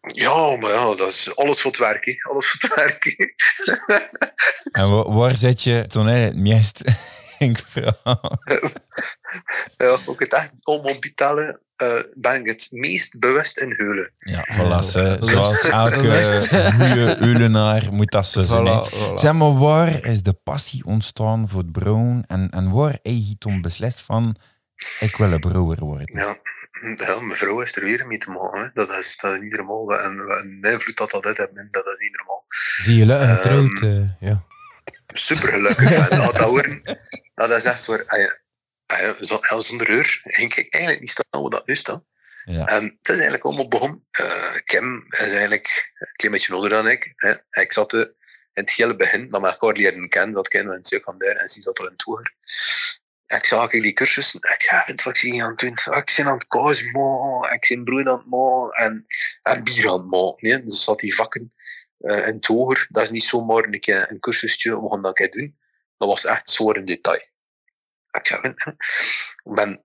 Ja, maar ja, dat is alles voor het werk. hè. Alles voor het werk. <laughs> En wa- waar zit je toen het meest <laughs> <laughs> ja, ook het echt betalen. eh ben ik het meest bewust in heulen. Ja, voilà. Zoals elke goede <laughs> Ulenaar moet dat zo zijn. Voilà, voilà. Zeg maar, waar is de passie ontstaan voor het brouwen? En, en waar heb je toen beslist van... Ik wil een brouwer worden. Ja. ja, mijn vrouw is er weer mee te maken. Hè. Dat, is, dat is niet normaal. En een invloed dat dat uit heeft, dat is niet normaal. Zie je leuk getrouwd? Ehm, eh, ja. Super gelukkig. dat, <laughs> dat, horen, dat is echt waar. ah ah zonder eur denk ik eigenlijk niet staan hoe dat nu staat. Ja. En het is eigenlijk allemaal begonnen. Eh, Kim is eigenlijk een klein beetje ouder dan ik. Hè. Ik zat eh, in het hele begin, dat we elkaar leren kennen, dat kennen we in het secundair en ze zat al in het hoger. Ik zag ik die cursussen. Ik zei, vind wat ik zie aan het doen? Ah, Ik ben aan het maken, ik ben brood aan het maken en, en bier aan het maken. Nee? Dus zat die vakken eh, in het hoger. Dat is niet zomaar een, keer een cursusje, we gaan dat een keer doen. Dat was echt zwaar in detail. Ik ik ben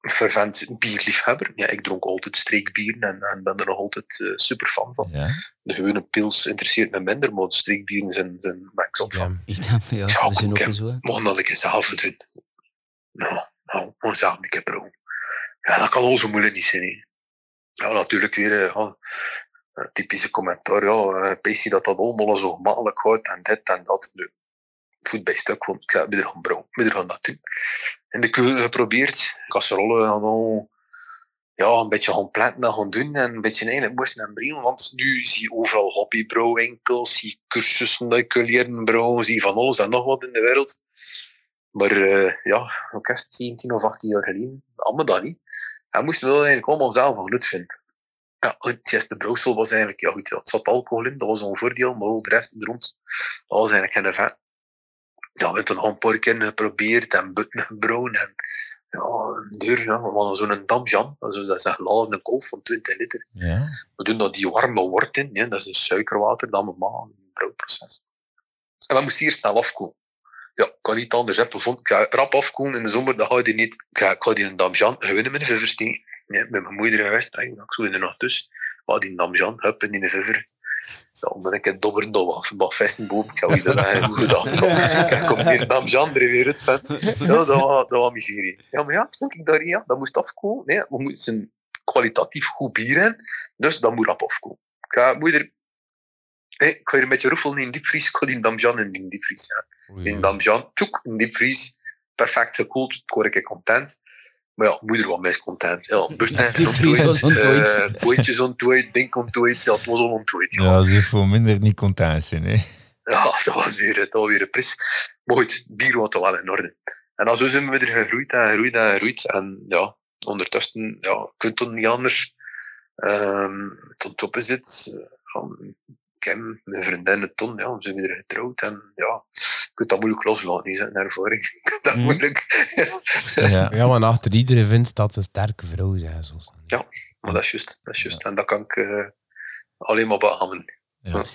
fervent bierliefhebber. Ja, ik dronk altijd streekbieren en, en ben er nog altijd eh, super fan van. Ja. De gewone pils interesseert me minder, maar de streekbieren zijn, zijn ben ik zot van. Ja. Ik denk, ja, Ja, we zijn ook zo. Mogen dat ik zelf doen? Nou, nou, gewoon zelf een keer brouwen. Ja, dat kan al zo moeilijk niet zijn. hè. Ja, natuurlijk weer eh, typische commentaar. Ja, Pacey dat dat allemaal zo gemakkelijk gaat en dit en dat. Nu, voet bij stuk, want ik zei, we gaan brouwen, we gaan dat doen. In de keuken geprobeerd, casserollen gaan al ja, een beetje gaan planten en gaan doen en een beetje eigenlijk moesten en brengen, want nu zie je overal hobbybrouwinkels, zie je cursussen dat je kunt leren brouwen, zie je van alles en nog wat in de wereld. Maar eh, ja, ook eerst 17 of 18 jaar geleden, allemaal dat niet. En moesten we dat eigenlijk allemaal zelf van nut vinden. Ja, het eerste brouwsel was eigenlijk, ja goed, het zat alcohol in, dat was een voordeel, maar al de rest rond, dat was eigenlijk geen effect. Ja, we hebben toen nog een paar keer geprobeerd en butten gebrouwen en ja, een deur, ja, we hadden zo'n damjan, dat is, dat is een glazen kolf van 20 liter. Ja. We doen dat die warme wort in, ja, dat is dus suikerwater dat we maken in het brouwproces. En dat moest hier snel afkomen. Ja, ik kan niet anders hebben. Ik ga rap afkomen in de zomer, dat ga je niet. Ik ga, ik ga die een damjan gewinnen met een vijver steken. Ja, met mijn moeder geweest, ik zo in de nacht dus. Maar die damjan, hup, in die vijver. Ja, dan ik het dobber nog wat, wat vesten boven. Ik zou je dat eigenlijk goed gedaan. Kijk, komt die damjan er weer uit van. Ja, dat was, dat was miserie. Ja, maar ja, stond ik daar, ja, dat moest afkomen. Nee, we moeten een kwalitatief goed bier in. Dus dat moet rap afkomen. Ik ga, moeder, nee, ik ga hier met je roefel in diepvries. Ik ga die damjan in die diepvries. Ja. In damjan, tjoek, in diepvries. Perfect gekoeld, ik word ik content. Maar ja, moeder was meest content. Ja, <laughs> dus was onttooid. eh, Bootjes onttooid, ding onttooid, dat was al onttooid. Ja. Ja, ze voor minder niet content zijn. Hè. Ja, dat was weer, dat was weer een pris. Maar goed, bier was toch wel in orde. En dan zo zijn we er gegroeid en gegroeid en gegroeid. En ja, ondertussen, ja, kunt het niet anders. Ehm tot top is het. Um, Kim, mijn vriendin Ton, ja, we zijn weer getrouwd. En ja, kunt dat moeilijk loslaten, ervaring. <laughs> Je kunt dat Mhm. moeilijk. Ja. Ja, maar achter iedereen vindt dat ze een sterke vrouw zijn. Zoals. maar dat is juist, dat is juist. En dat kan ik eh, alleen maar beamen.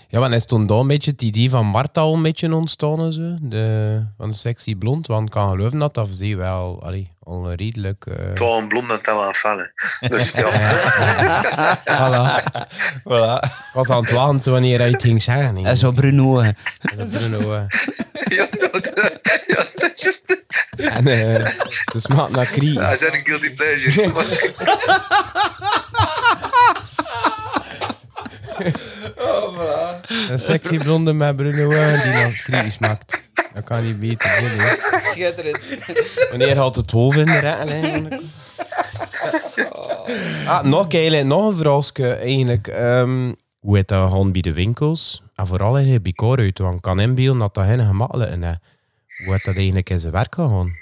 Ja, maar is toen dan een beetje het idee van Marta al een beetje ontstaan en zo? De, van de sexy blond, want ik kan geloven dat dat zie wel allee, al een redelijk... eh, Het was een blond en was een felle. <laughs> Dus ja. voilà. Voilà. Ik was aan het wachten toen wanneer hij het ging zeggen. En zo Bruno. hè. Dat is Bruno. ja, dat, ja, dat is. En eh ze smaakt naar kriek. Hij zijn een guilty pleasure. <laughs> Een sexy blonde met Bruno eh, die naar kriek smaakt. Dat kan niet beter doen. hè. Schitterend. Wanneer had het hoofd in de retten eigenlijk? Oh. Ah, nog, eigenlijk, nog een verhaaltje eigenlijk. Ehm, hoe het dat gaan bij de winkels? En vooral eigenlijk bij Koruit, want ik kan inbeelden dat dat geen gemakkelijk is. Hoe het dat eigenlijk in zijn werk gegaan?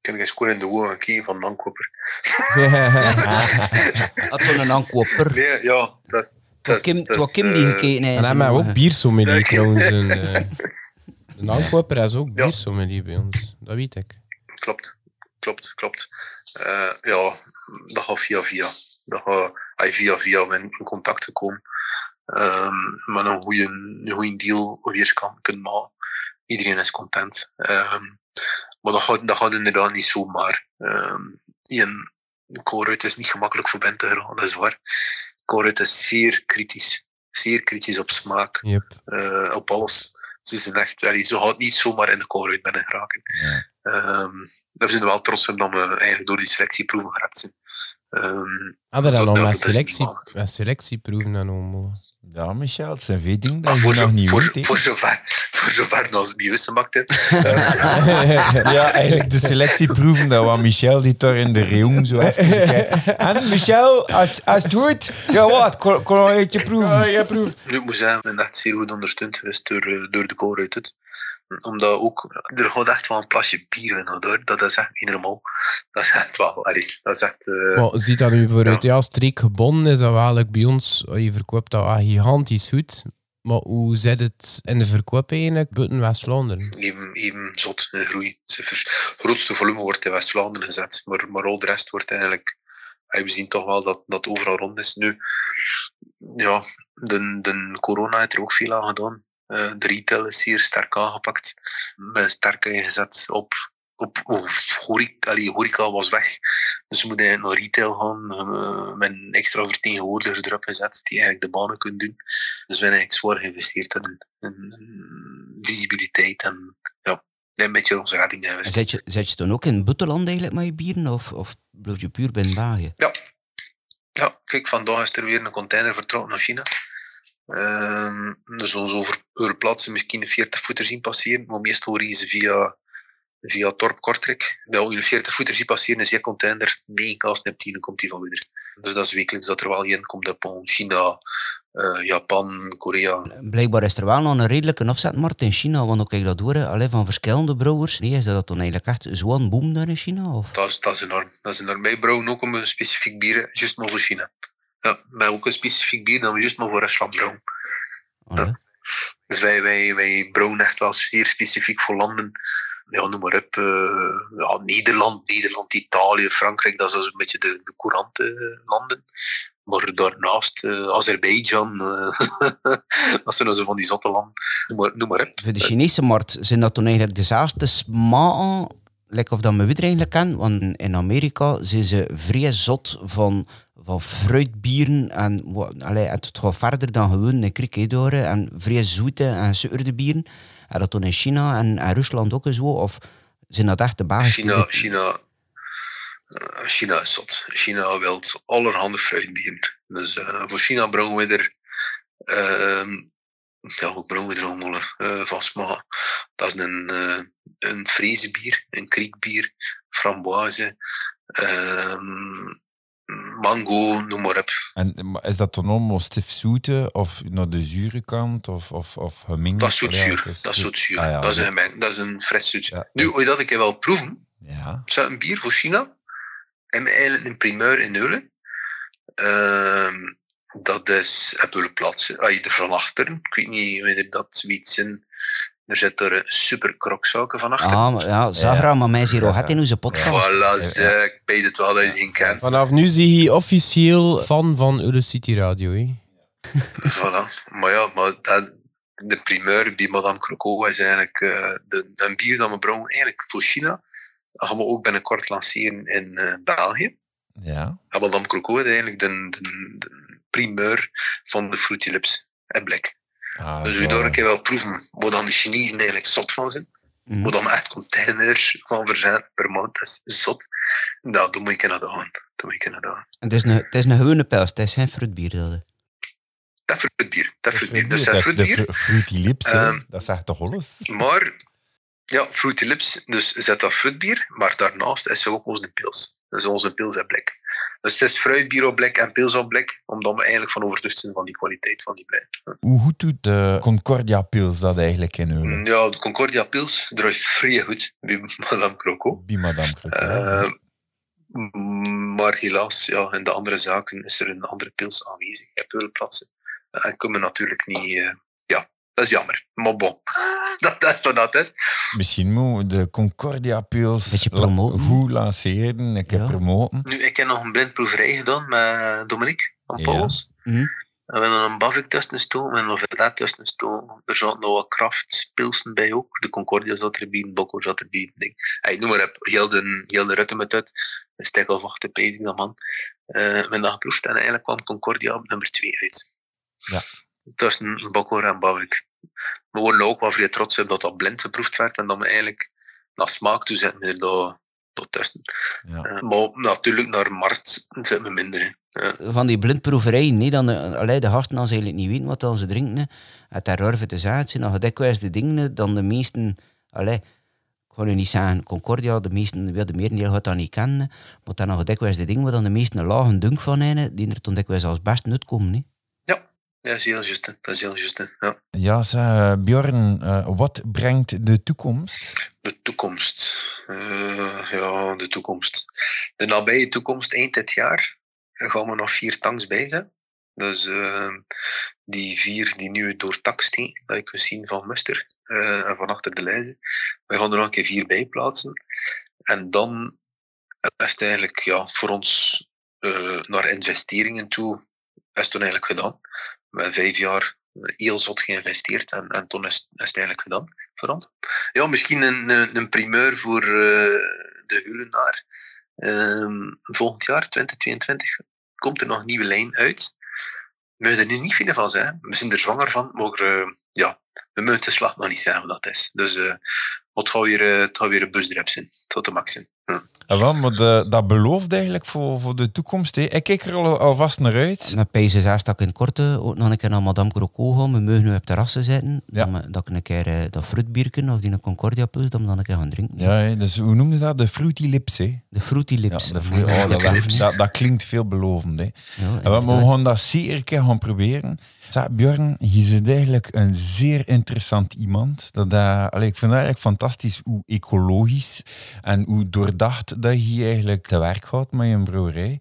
Kan ik eens gewoon in de ogen kijken van <laughs> een aankoper. Dat was een aankoper. Nee, ja, dat is... Het Kim, het was Kim die eh, gekeken heeft. En hij heeft ook biersommelier trouwens. Een, <laughs> eh, een aankoper is ook biersommelier bij ons. Dat weet ik. Klopt, klopt, klopt. Eh, ja, dat gaat via via. Dat gaat hij via via in contact gekomen. Ehm met een goede, een goede deal weer kan kunnen maken. Iedereen is content. Ehm, maar dat gaat, dat gaat inderdaad niet zomaar. Ehm Ian, Koolruit is niet gemakkelijk voor Ben te geraken, dat is waar. Koolruit is zeer kritisch. Zeer kritisch op smaak, Yep. eh, op alles. Ze zijn echt, allee, ze gaat niet zomaar in de Koolruit binnen geraken. Ehm, daar zijn we wel trots op dat we eigenlijk door die selectieproeven geraakt zijn. Ah, met, dat is niet selectie, selectieproeven en allemaal. Ja, Michel, het zijn veel dingen dat je voor, nog zo, niet voor, weet. voor, zover, voor zover als het bij Jussen maakt. hè. <laughs> Ja, eigenlijk de selectieproeven, dat was Michel die daar in de reung zo even. En Michel, als, als het goed, ja wat, kon, beetje proeven. Ja, proef. Nu, ik moet zeggen, ik ben echt zeer goed ondersteund geweest door, eh, door de Koolruit. het. Omdat ook, er gaat echt wel een plasje bier in, hoor. Dat is echt niet normaal. Dat is echt wel, allee, dat is echt... eh, Maar ziet dat nu voor Ja. streek gebonden is dat wel bij ons, oh, je verkoopt dat ah, gigantisch goed. Maar hoe zit het in de verkoop eigenlijk buiten West-Vlaanderen? even, even zot in groei. Het grootste volume wordt in West-Vlaanderen gezet, maar, maar al de rest wordt eigenlijk... We zien toch wel dat dat overal rond is. Nu, ja, de, de corona heeft er ook veel aan gedaan. De retail is zeer sterk aangepakt. Met sterk ingezet op... op oh, horeca, allee, horeca was weg. Dus we moeten naar retail gaan. eh, met een extra vertegenwoordiger erop gezet die eigenlijk de banen kunnen doen. Dus we hebben eigenlijk zwaar geïnvesteerd in, in, in visibiliteit en ja, een beetje onze redding En geweest. Zet je, zet je dan ook in het buitenland eigenlijk met je bieren? Of, of blijf je puur binnen België? Ja, kijk, vandaag is er weer een container vertrokken naar China. Ehm dus ons over Europlaatsen misschien een 40 voeter zien passeren, maar meestal reizen via, via Torp Kortrijk. Ja, als je een 40 voeter ziet passeren, is je container 9 kaas en 10 komt die van weer. Dus dat is wekelijks dat er wel in komt op China, eh, Japan, Korea. Blijkbaar is er wel nog een redelijke afzetmarkt in China, want ook ik dat hoor, alleen van verschillende brouwers. Nee, is dat dan eigenlijk echt zo'n boom daar in China? Of? Dat is, dat is enorm. Dat is enorm. Wij brouwen ook om een specifiek bier, juist maar voor China. Ja, wij ook een specifiek bier dat we juist maar voor Rusland brouwen. Allee. Dus wij, wij, wij brouwen echt wel zeer specifiek voor landen. Ja, noem maar op. eh, ja, Nederland, Nederland, Italië, Frankrijk, dat is een beetje de, de courante landen. Maar daarnaast, eh Azerbeidzjan, eh, <laughs> dat zijn nou zo van die zotte landen. Noem maar, noem maar op. Voor de Chinese markt zijn dat dan eigenlijk dezelfde smaken, like of dat we weer eigenlijk kennen. Want in Amerika zijn ze vrij zot van, van fruitbieren en allee, het gaat verder dan gewoon een krikedoren en vrij zoete en zuurde bieren. En dat dan in China en, Rusland ook zo? Of zijn dat echt de basis? China, China, eh, China is zot. China wil allerhande fruitbieren. Dus eh, voor China brouwen we er... ehm ja, hoe brouwen we er allemaal smaak? Dat is een, een frezebier, een kriekbier, framboise, ehm, mango, noem maar op. En is dat dan allemaal stifzoete of naar de zure kant of, of, of gemengd? Dat is zoetzuur. Ja, het dat is zoetzuur. Ah, ja, dat, is een, meng- dat is een fris zoet. Ja, nu, dat hoe dat ik wel proeven, Ja. Zou een bier voor China. En eigenlijk een primeur in Eulen. Ehm, dat is op Eulen plaats. Als je er van achter, ik weet niet wanneer dat weet zijn. Er zit er super krokzaken van achter. Ah, maar ja, Zagra, maar mij Zero het in onze podcast. Voilà, zeg, ik weet het wel dat je kent. Vanaf nu zie je officieel fan van Eurocity Radio. Hè? Voilà. Maar ja, maar dat, de primeur bij Madame Croco is eigenlijk eh, de, een bier dat we brouwen eigenlijk voor China. Dat gaan we ook binnenkort lanceren in eh, België. Ja. Ja, Madame Croco is eigenlijk de, de, de primeur van de Fruity Lips en blik. Ah, dus we daar een keer wel proeven waar dan de Chinezen eigenlijk zot van zijn. Mhm. Waar dan echt containers van verzenden per maand. Dat is zot. Nou, dan moet ik naar de hand. Dan moet ik naar de hand. Het is een, het is een gewone pils, het is geen fruitbier. Dat. is. Dat fruitbier. Dat fruitbier. Dus Dat dat is de fruitbier. fru- Fruity Lips. Ehm, dat zegt toch alles? Maar, ja, Fruity Lips, dus zet dat fruitbier, maar daarnaast is er ook onze pils. Dus onze pils en blik. Dus het is fruitbier op blik en blik, omdat we eigenlijk van overtuigd zijn van die kwaliteit van die blij. Hoe goed doet de Concordia Pils dat eigenlijk in Eulen? Ja, de Concordia Pils draait vrij goed bij Madame Croco. Bij Madame Croco. Eh, maar helaas, ja, in de andere zaken is er een andere pils aanwezig op veel plaatsen. En kunnen we natuurlijk niet... ja, dat is jammer. Maar bon, <laughs> dat, dat is wat dat is. Misschien moet de Concordia Pils goed lanceren. Ik heb Ja. promoten. Nu, ik heb nog een blindproeverij gedaan met Dominique van Ja. Pauls. Mhm. En we hebben een Bavik tussen gestoken, we hebben een Verlet tussen gestoken. Er zaten nog wat kraftpilsen bij ook. De Concordia zat erbij, Bocco zat erbij. Ding. Hey, noem maar op, heel de, heel de rutte met het. Een stek of acht dat man. Eh, we hebben dat geproefd en eigenlijk kwam Concordia op nummer 2 uit. Ja. Tussen Bocco en Bavik. We worden ook wel vrij trots op dat dat blind geproefd werd en dat we eigenlijk naar smaak toe zetten we er dat, dat tussen. Ja. Eh, maar natuurlijk naar markt zitten we minder in. Eh, Van die blindproeverijen, nee, dan, eh, allee, de gasten als ze eigenlijk niet weten wat dan ze drinken. Het durven te het zijn nog dikwijls de dingen dan de meesten, allee, ik ga nu niet zeggen Concordia, de meesten, ja, de merendeel gaat dat niet kennen, maar dan nog dikwijls de dingen waar dan de meesten een lage dunk van hebben, die er toen dikwijls als best nut komen. hè. Ja, dat is heel juist. hè. Dat is heel juist. hè. Ja. Ja, Bjorn, eh, wat brengt de toekomst? De toekomst. Eh, ja, de toekomst. De nabije toekomst, eind dit jaar, gaan we nog vier tanks bijzetten. Dus eh, die vier die nu door tak steken, dat je kunt zien van Muster en van achter de lijzen. We gaan er nog een keer vier bij plaatsen. En dan is het eigenlijk ja, voor ons naar investeringen toe, is het toen eigenlijk gedaan. Hebben vijf jaar heel zot geïnvesteerd en, en toen is, is het eigenlijk gedaan voor ons. Ja, misschien een, een, een primeur voor eh, de Hulenaar. Ehm, volgend jaar, 2022, komt er nog een nieuwe lijn uit. We moeten er nu niet vinden van zijn. We zijn er zwanger van, maar eh, ja, we moeten de slag nog niet zeggen wat dat is. Dus eh, het gaat weer, eh, het gaat weer een busdrep zijn, tot de max zijn. Ja, wel, maar de- dat belooft eigenlijk voor, voor de toekomst. Hè. Ik kijk er al, alvast naar uit. Met Pijzen zei dat ik in het korte ook nog een keer naar Madame Croco gaan. We mogen nu op terrassen zitten. Ja. Dan, dat ik een keer eh, dat fruitbierken of die een Concordia plus, dat we dan een keer gaan drinken. Ja, hè, dus hoe noemde dat? De Fruity Lips. Hè. De Fruity Lips. Ja, de oh, dat, dat, klinkt veelbelovend. Hè. Ja, Ja, maar we gaan dat zeker gaan proberen. Zeg, Björn, je bent eigenlijk een zeer interessant iemand. Dat, allee, ik vind het eigenlijk fantastisch hoe ecologisch en hoe doordacht dat je eigenlijk te werk gaat met je brouwerij.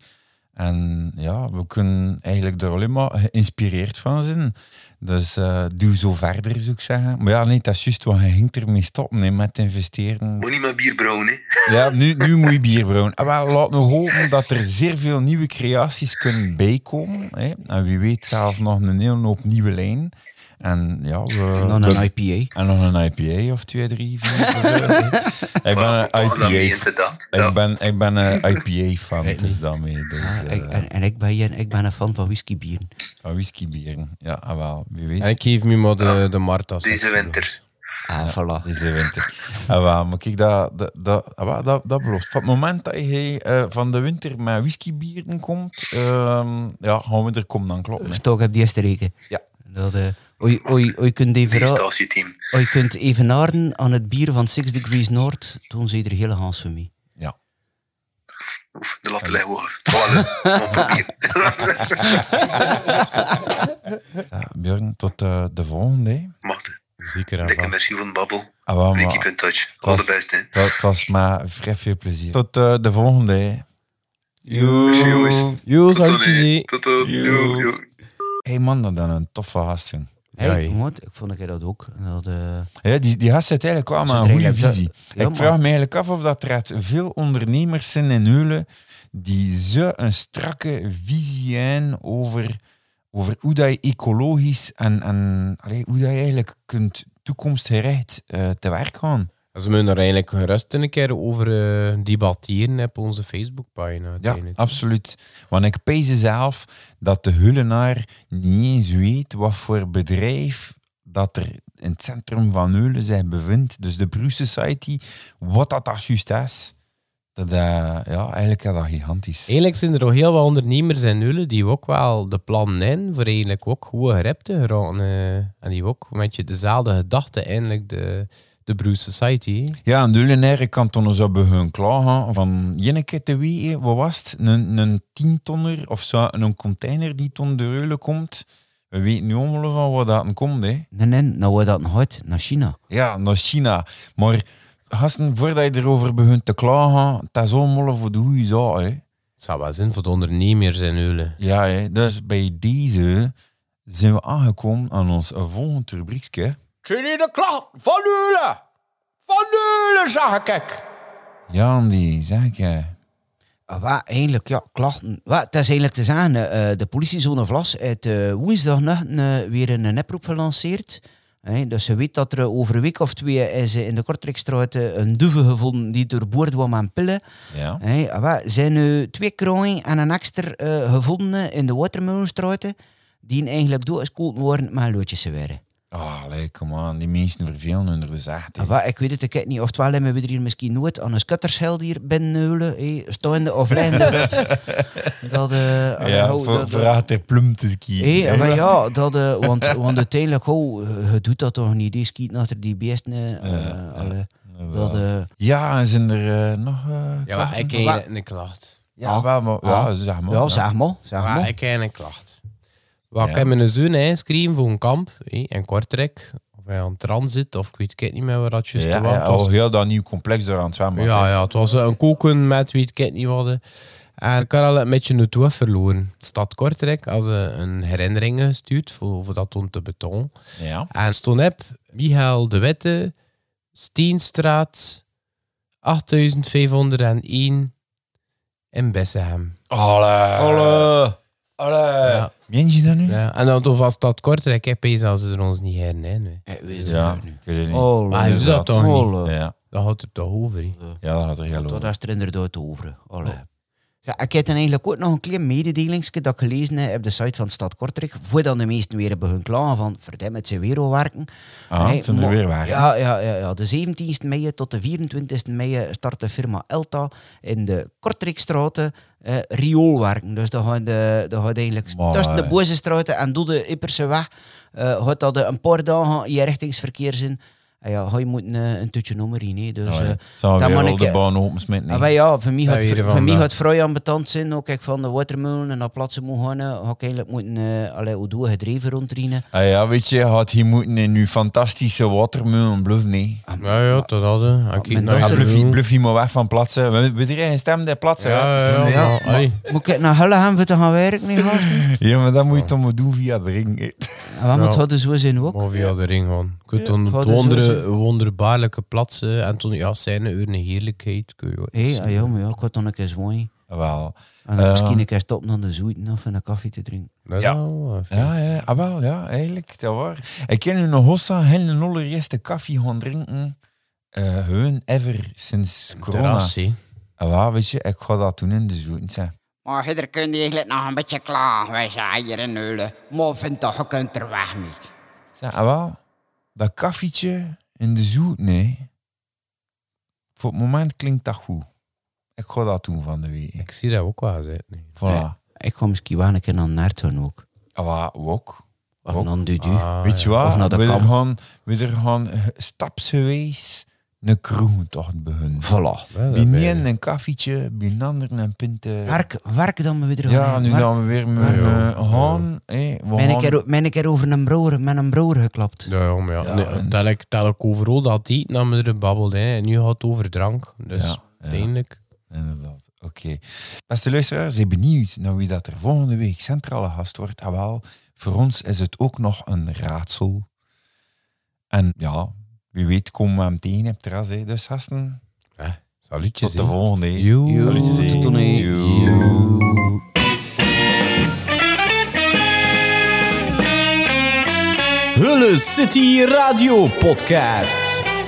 En ja, we kunnen eigenlijk er alleen maar geïnspireerd van zijn. Dus eh, doe zo verder, zou ik zeggen. Maar ja, nee, dat is juist, want je ging ermee stoppen hè, met investeren. Moet niet met bier brouwen, hè. <laughs> Ja, nu, nu moet je bier brouwen. En wel, laten we hopen dat er zeer veel nieuwe creaties kunnen bijkomen. Hè. En wie weet zelf nog een hele hoop nieuwe lijn. En ja, we... Dan een IPA. en nog een IPA of twee, drie, vier. <laughs> ik ben een IPA. Ik ben, ik ben een <laughs> IPA-fan, dus daarmee. Dus, eh, ik, en, en ik, ben, ik ben een fan van whiskybieren. Van whiskybieren. Ja, ah, wel, wie weet. En ik geef me maar de, de Marta. Deze winter. Ah, voilà. Deze winter. Ah, wel, maar kijk, dat, dat, dat, ah, dat, dat belooft. Van het moment dat je eh, van de winter met whiskybieren komt, ehm, ja, gaan we er komen dan kloppen. Stok heb die eerste reken. Ja. Dat, eh, oei, oei, oei, kunt even, oei, kunt evenaren aan het bier van Six Degrees North, toen ze er hele Hans voor mij. De latten liggen hoog. Voilà, nog proberen. Ja, Björn, tot eh, de volgende. Mag de. Zeker en Dikke vast. merci van de babbel. Ah, maar, Punt Touch. All was- the best, het wa- het was maar vrij veel plezier. Tot eh, de volgende. Tot dan, salutjes. Tot dan. Yo, yo. hey man, dat is een toffe gast. Hey, wat? Ik vond ik dat ook. Dat, Ja, die, die gast eigenlijk wel een goede visie. dat- ja, ik maar- vraag me eigenlijk af of dat er veel ondernemers zijn in Heulen die zo een strakke visie hebben over, over hoe dat je ecologisch en, en allee, hoe dat je eigenlijk kunt toekomstgericht eh, te werk gaan. Ze moeten er eigenlijk gerust een keer over eh, debatteren op onze Facebookpagina. Ja, absoluut. Want ik pees zelf dat de Heulenaar niet eens weet wat voor bedrijf dat er in het centrum van Heulen zich bevindt. Dus de Brew Society, wat dat, dat juist is. Dat, eh, ja, eigenlijk is dat gigantisch. Eigenlijk zijn er nog heel wat ondernemers in Nullen die ook wel de plan hebben voor eigenlijk ook goed gerep te geraken. en die ook met je dezelfde gedachte eigenlijk de, De Brew Society. Ja, en de Lunaire kan toen eens op hun klagen van Jenneke te weten, wat was het? Een, een tientonner of zo, een container die ton de Reulen komt. We weten nu allemaal van waar dat komt, hè. Nee, nee, nou wordt dat nog uit naar China. Ja, naar China. Maar gasten, voordat je erover begint te klagen, dat is allemaal voor de goede zaak, hè. Het zou wel zijn voor de ondernemers in Eulen. Ja, hè. dus bij deze zijn we aangekomen aan ons volgende rubriekje. Zijn hier de klacht van Eulen? Van Eulen, zag ik. Ja, Andy, zeg ik. hè. Ah, Wat eigenlijk, ja, klachten. Wat, het is eigenlijk te zeggen, eh, de politiezone Vlas heeft eh, woensdag nog een- weer een neproep gelanceerd. Hè, dus je weet dat er over een week of twee is in de Kortrijkstraat eh, een duve gevonden die doorboord was met pillen. Ja. Hey, ah, wat, zijn nu twee krooien en een extra eh, gevonden in de Watermeulstraat die eigenlijk doodgeschoten worden met loodjesgeweren. Ah, allee, kom aan. Die mensen vervelen onder de zacht. hè. Ah, wat, ik weet het ik weet niet. Oftewel hebben we er hier misschien nooit aan een skuttersheld hier binnenhuilen, hey, staande of liggende. <laughs> dat, eh, allee, Ja, hou, voor, dat, voor eh, haar ter plum te skiën. Hé, maar ja, dat, eh, want, want uiteindelijk, oh, je- doet dat toch niet, die skiet achter die beesten. eh, Ja, allee, Inderdaad. dat, eh, Ja, en zijn er eh, nog eh Ja, maar klachten? ik heb een klacht. Ja, wel, maar, ja, Ah. zeg maar. ja, zeg maar. Zeg Maar maar. ik heb een klacht. Wat Ja. ik heb mijn zoon ingeschreven voor een kamp hè, in Kortrijk. Of hij aan transit, of ik weet ik niet meer waar dat juist Ja, was. ja, was oh, heel dat nieuw complex daar aan het zwemmen. Ja, ja, het was een koken met weet ik niet wat. En ik had al een beetje het hoofd verloren. De stad Kortrijk had een herinnering gestuurd voor, voor dat toen te betonen. ja. En stond op Michael de Witte, Steenstraat, 8501 in Bessenhem. Allee. Ja. Meen je dat nu? Ja, en dan toch was stad Kortrijk, heb je zelfs ze er ons niet herinneren. Ik weet het Ja, niet. ik weet het niet. Oh, Maar hij doet dat toch niet? Ja, Dat houdt het toch over. ja, dat gaat er heel Dat over. is er inderdaad over. Allee. Ja, ik heb dan eigenlijk ook nog een klein mededelingsje dat ik gelezen heb op de site van Stad Kortrijk. Voordat de meesten weer beginnen klagen van, verdem het zijn weer al werken. Ah, Nee, het zijn er weer waar. hè? Ja, ja, ja, ja, de 17e mei tot de 24e mei start de firma Elta in de Kortrijkstraten eh rioolwerken. Dus dat gaat, de, dat gaat eigenlijk Maar, tussen de eh. Bozenstraten en door de Ipperse weg eh, gaat dat een paar dagen in richtingsverkeer zijn. En ja, ga je moet een, een toetje nummer in. hè. Dus, Oh, ja. eh, al ik, de eh, baan opensmeten? Ah, maar ja, voor mij Ja, gaat, hier voor, mij eh, gaat vrij aan betand zijn. Ook ik van de watermolen en dat plaatsen moet gaan. eh, Ga ik eigenlijk moeten, eh allee, hoe doe je gedreven rondrijden. Ah, ja, weet je, had hij moeten in uw fantastische watermeul bluffen, nee. Ja, ja, dat hadden. Ja, je bluff, je maar weg van plaatsen. We, we iedereen stem de plaatsen. Ja, ja, ja. maar. Moet ik naar Hulle gaan voor te gaan werken? Nee? Ja, maar dat moet je toch maar doen via de ring. wat moet Ja. dat dus zo zijn ook? Maar via de ring gaan. Je kunt Ja, dan het op wonderbaarlijke plaatsen en toen ja, zijn een heerlijkheid. Kun je ook Hé, zien. ah, ja, maar ja, ik ga dan een keer zwaaien. Wel. En dan misschien een keer stoppen aan de zoeten of een koffie te drinken. Ja. fijn. Ja, ja, ah, wel, ja, eigenlijk, dat waar. Ik ken een hossa heel allereerste koffie gaan drinken. eh gewoon ever sinds corona. Hè. Ah, wel, weet je, ik ga dat doen in de zoeten. zeg. Maar hier kun je eigenlijk nog een beetje klagen. Wij zijn hier in Eulen. Maar vind toch, je kunt er weg mee. Zeg, ah, wel, dat koffietje in de zoet, nee. Voor het moment klinkt dat goed. Ik ga dat doen van de week. Ik zie dat ook wel zitten. nee. Voilà. Ik ga misschien wel een keer naar Naarten ook. Ah, ook. Of naar Dudu. Ah, Weet je ja. wat? Of naar de we, gaan, we er gaan eh, stapsgewijs een kroegtocht beginnen. Voilà. Ben een je. een koffietje, bij een ander een eh, Werk, werk dan maar weer Ja, gaan. nu Werk. dan we weer met Ja, eh, gaan. hé, we Ben ik, gaan- er, ben ik er over een broer, met een broer geklapt. Ja, ja, maar ja. Ja, nee, en- tel, ik, tel ik overal dat met er babbelt. Hè. En nu gaat het over drank. Dus Ja, ja. uiteindelijk. Inderdaad, oké. Beste luisteraars, zijn benieuwd naar wie dat er volgende week centrale gast wordt. Ah, wel, voor ons is het ook nog een raadsel. En ja, wie weet komen we hem tegen op terras. hè. Dus gasten, Salutjes. tot de volgende. hè. Joe. Salutjes, hè. Tot dan, hè. Joe. Hulle City Radio Podcast.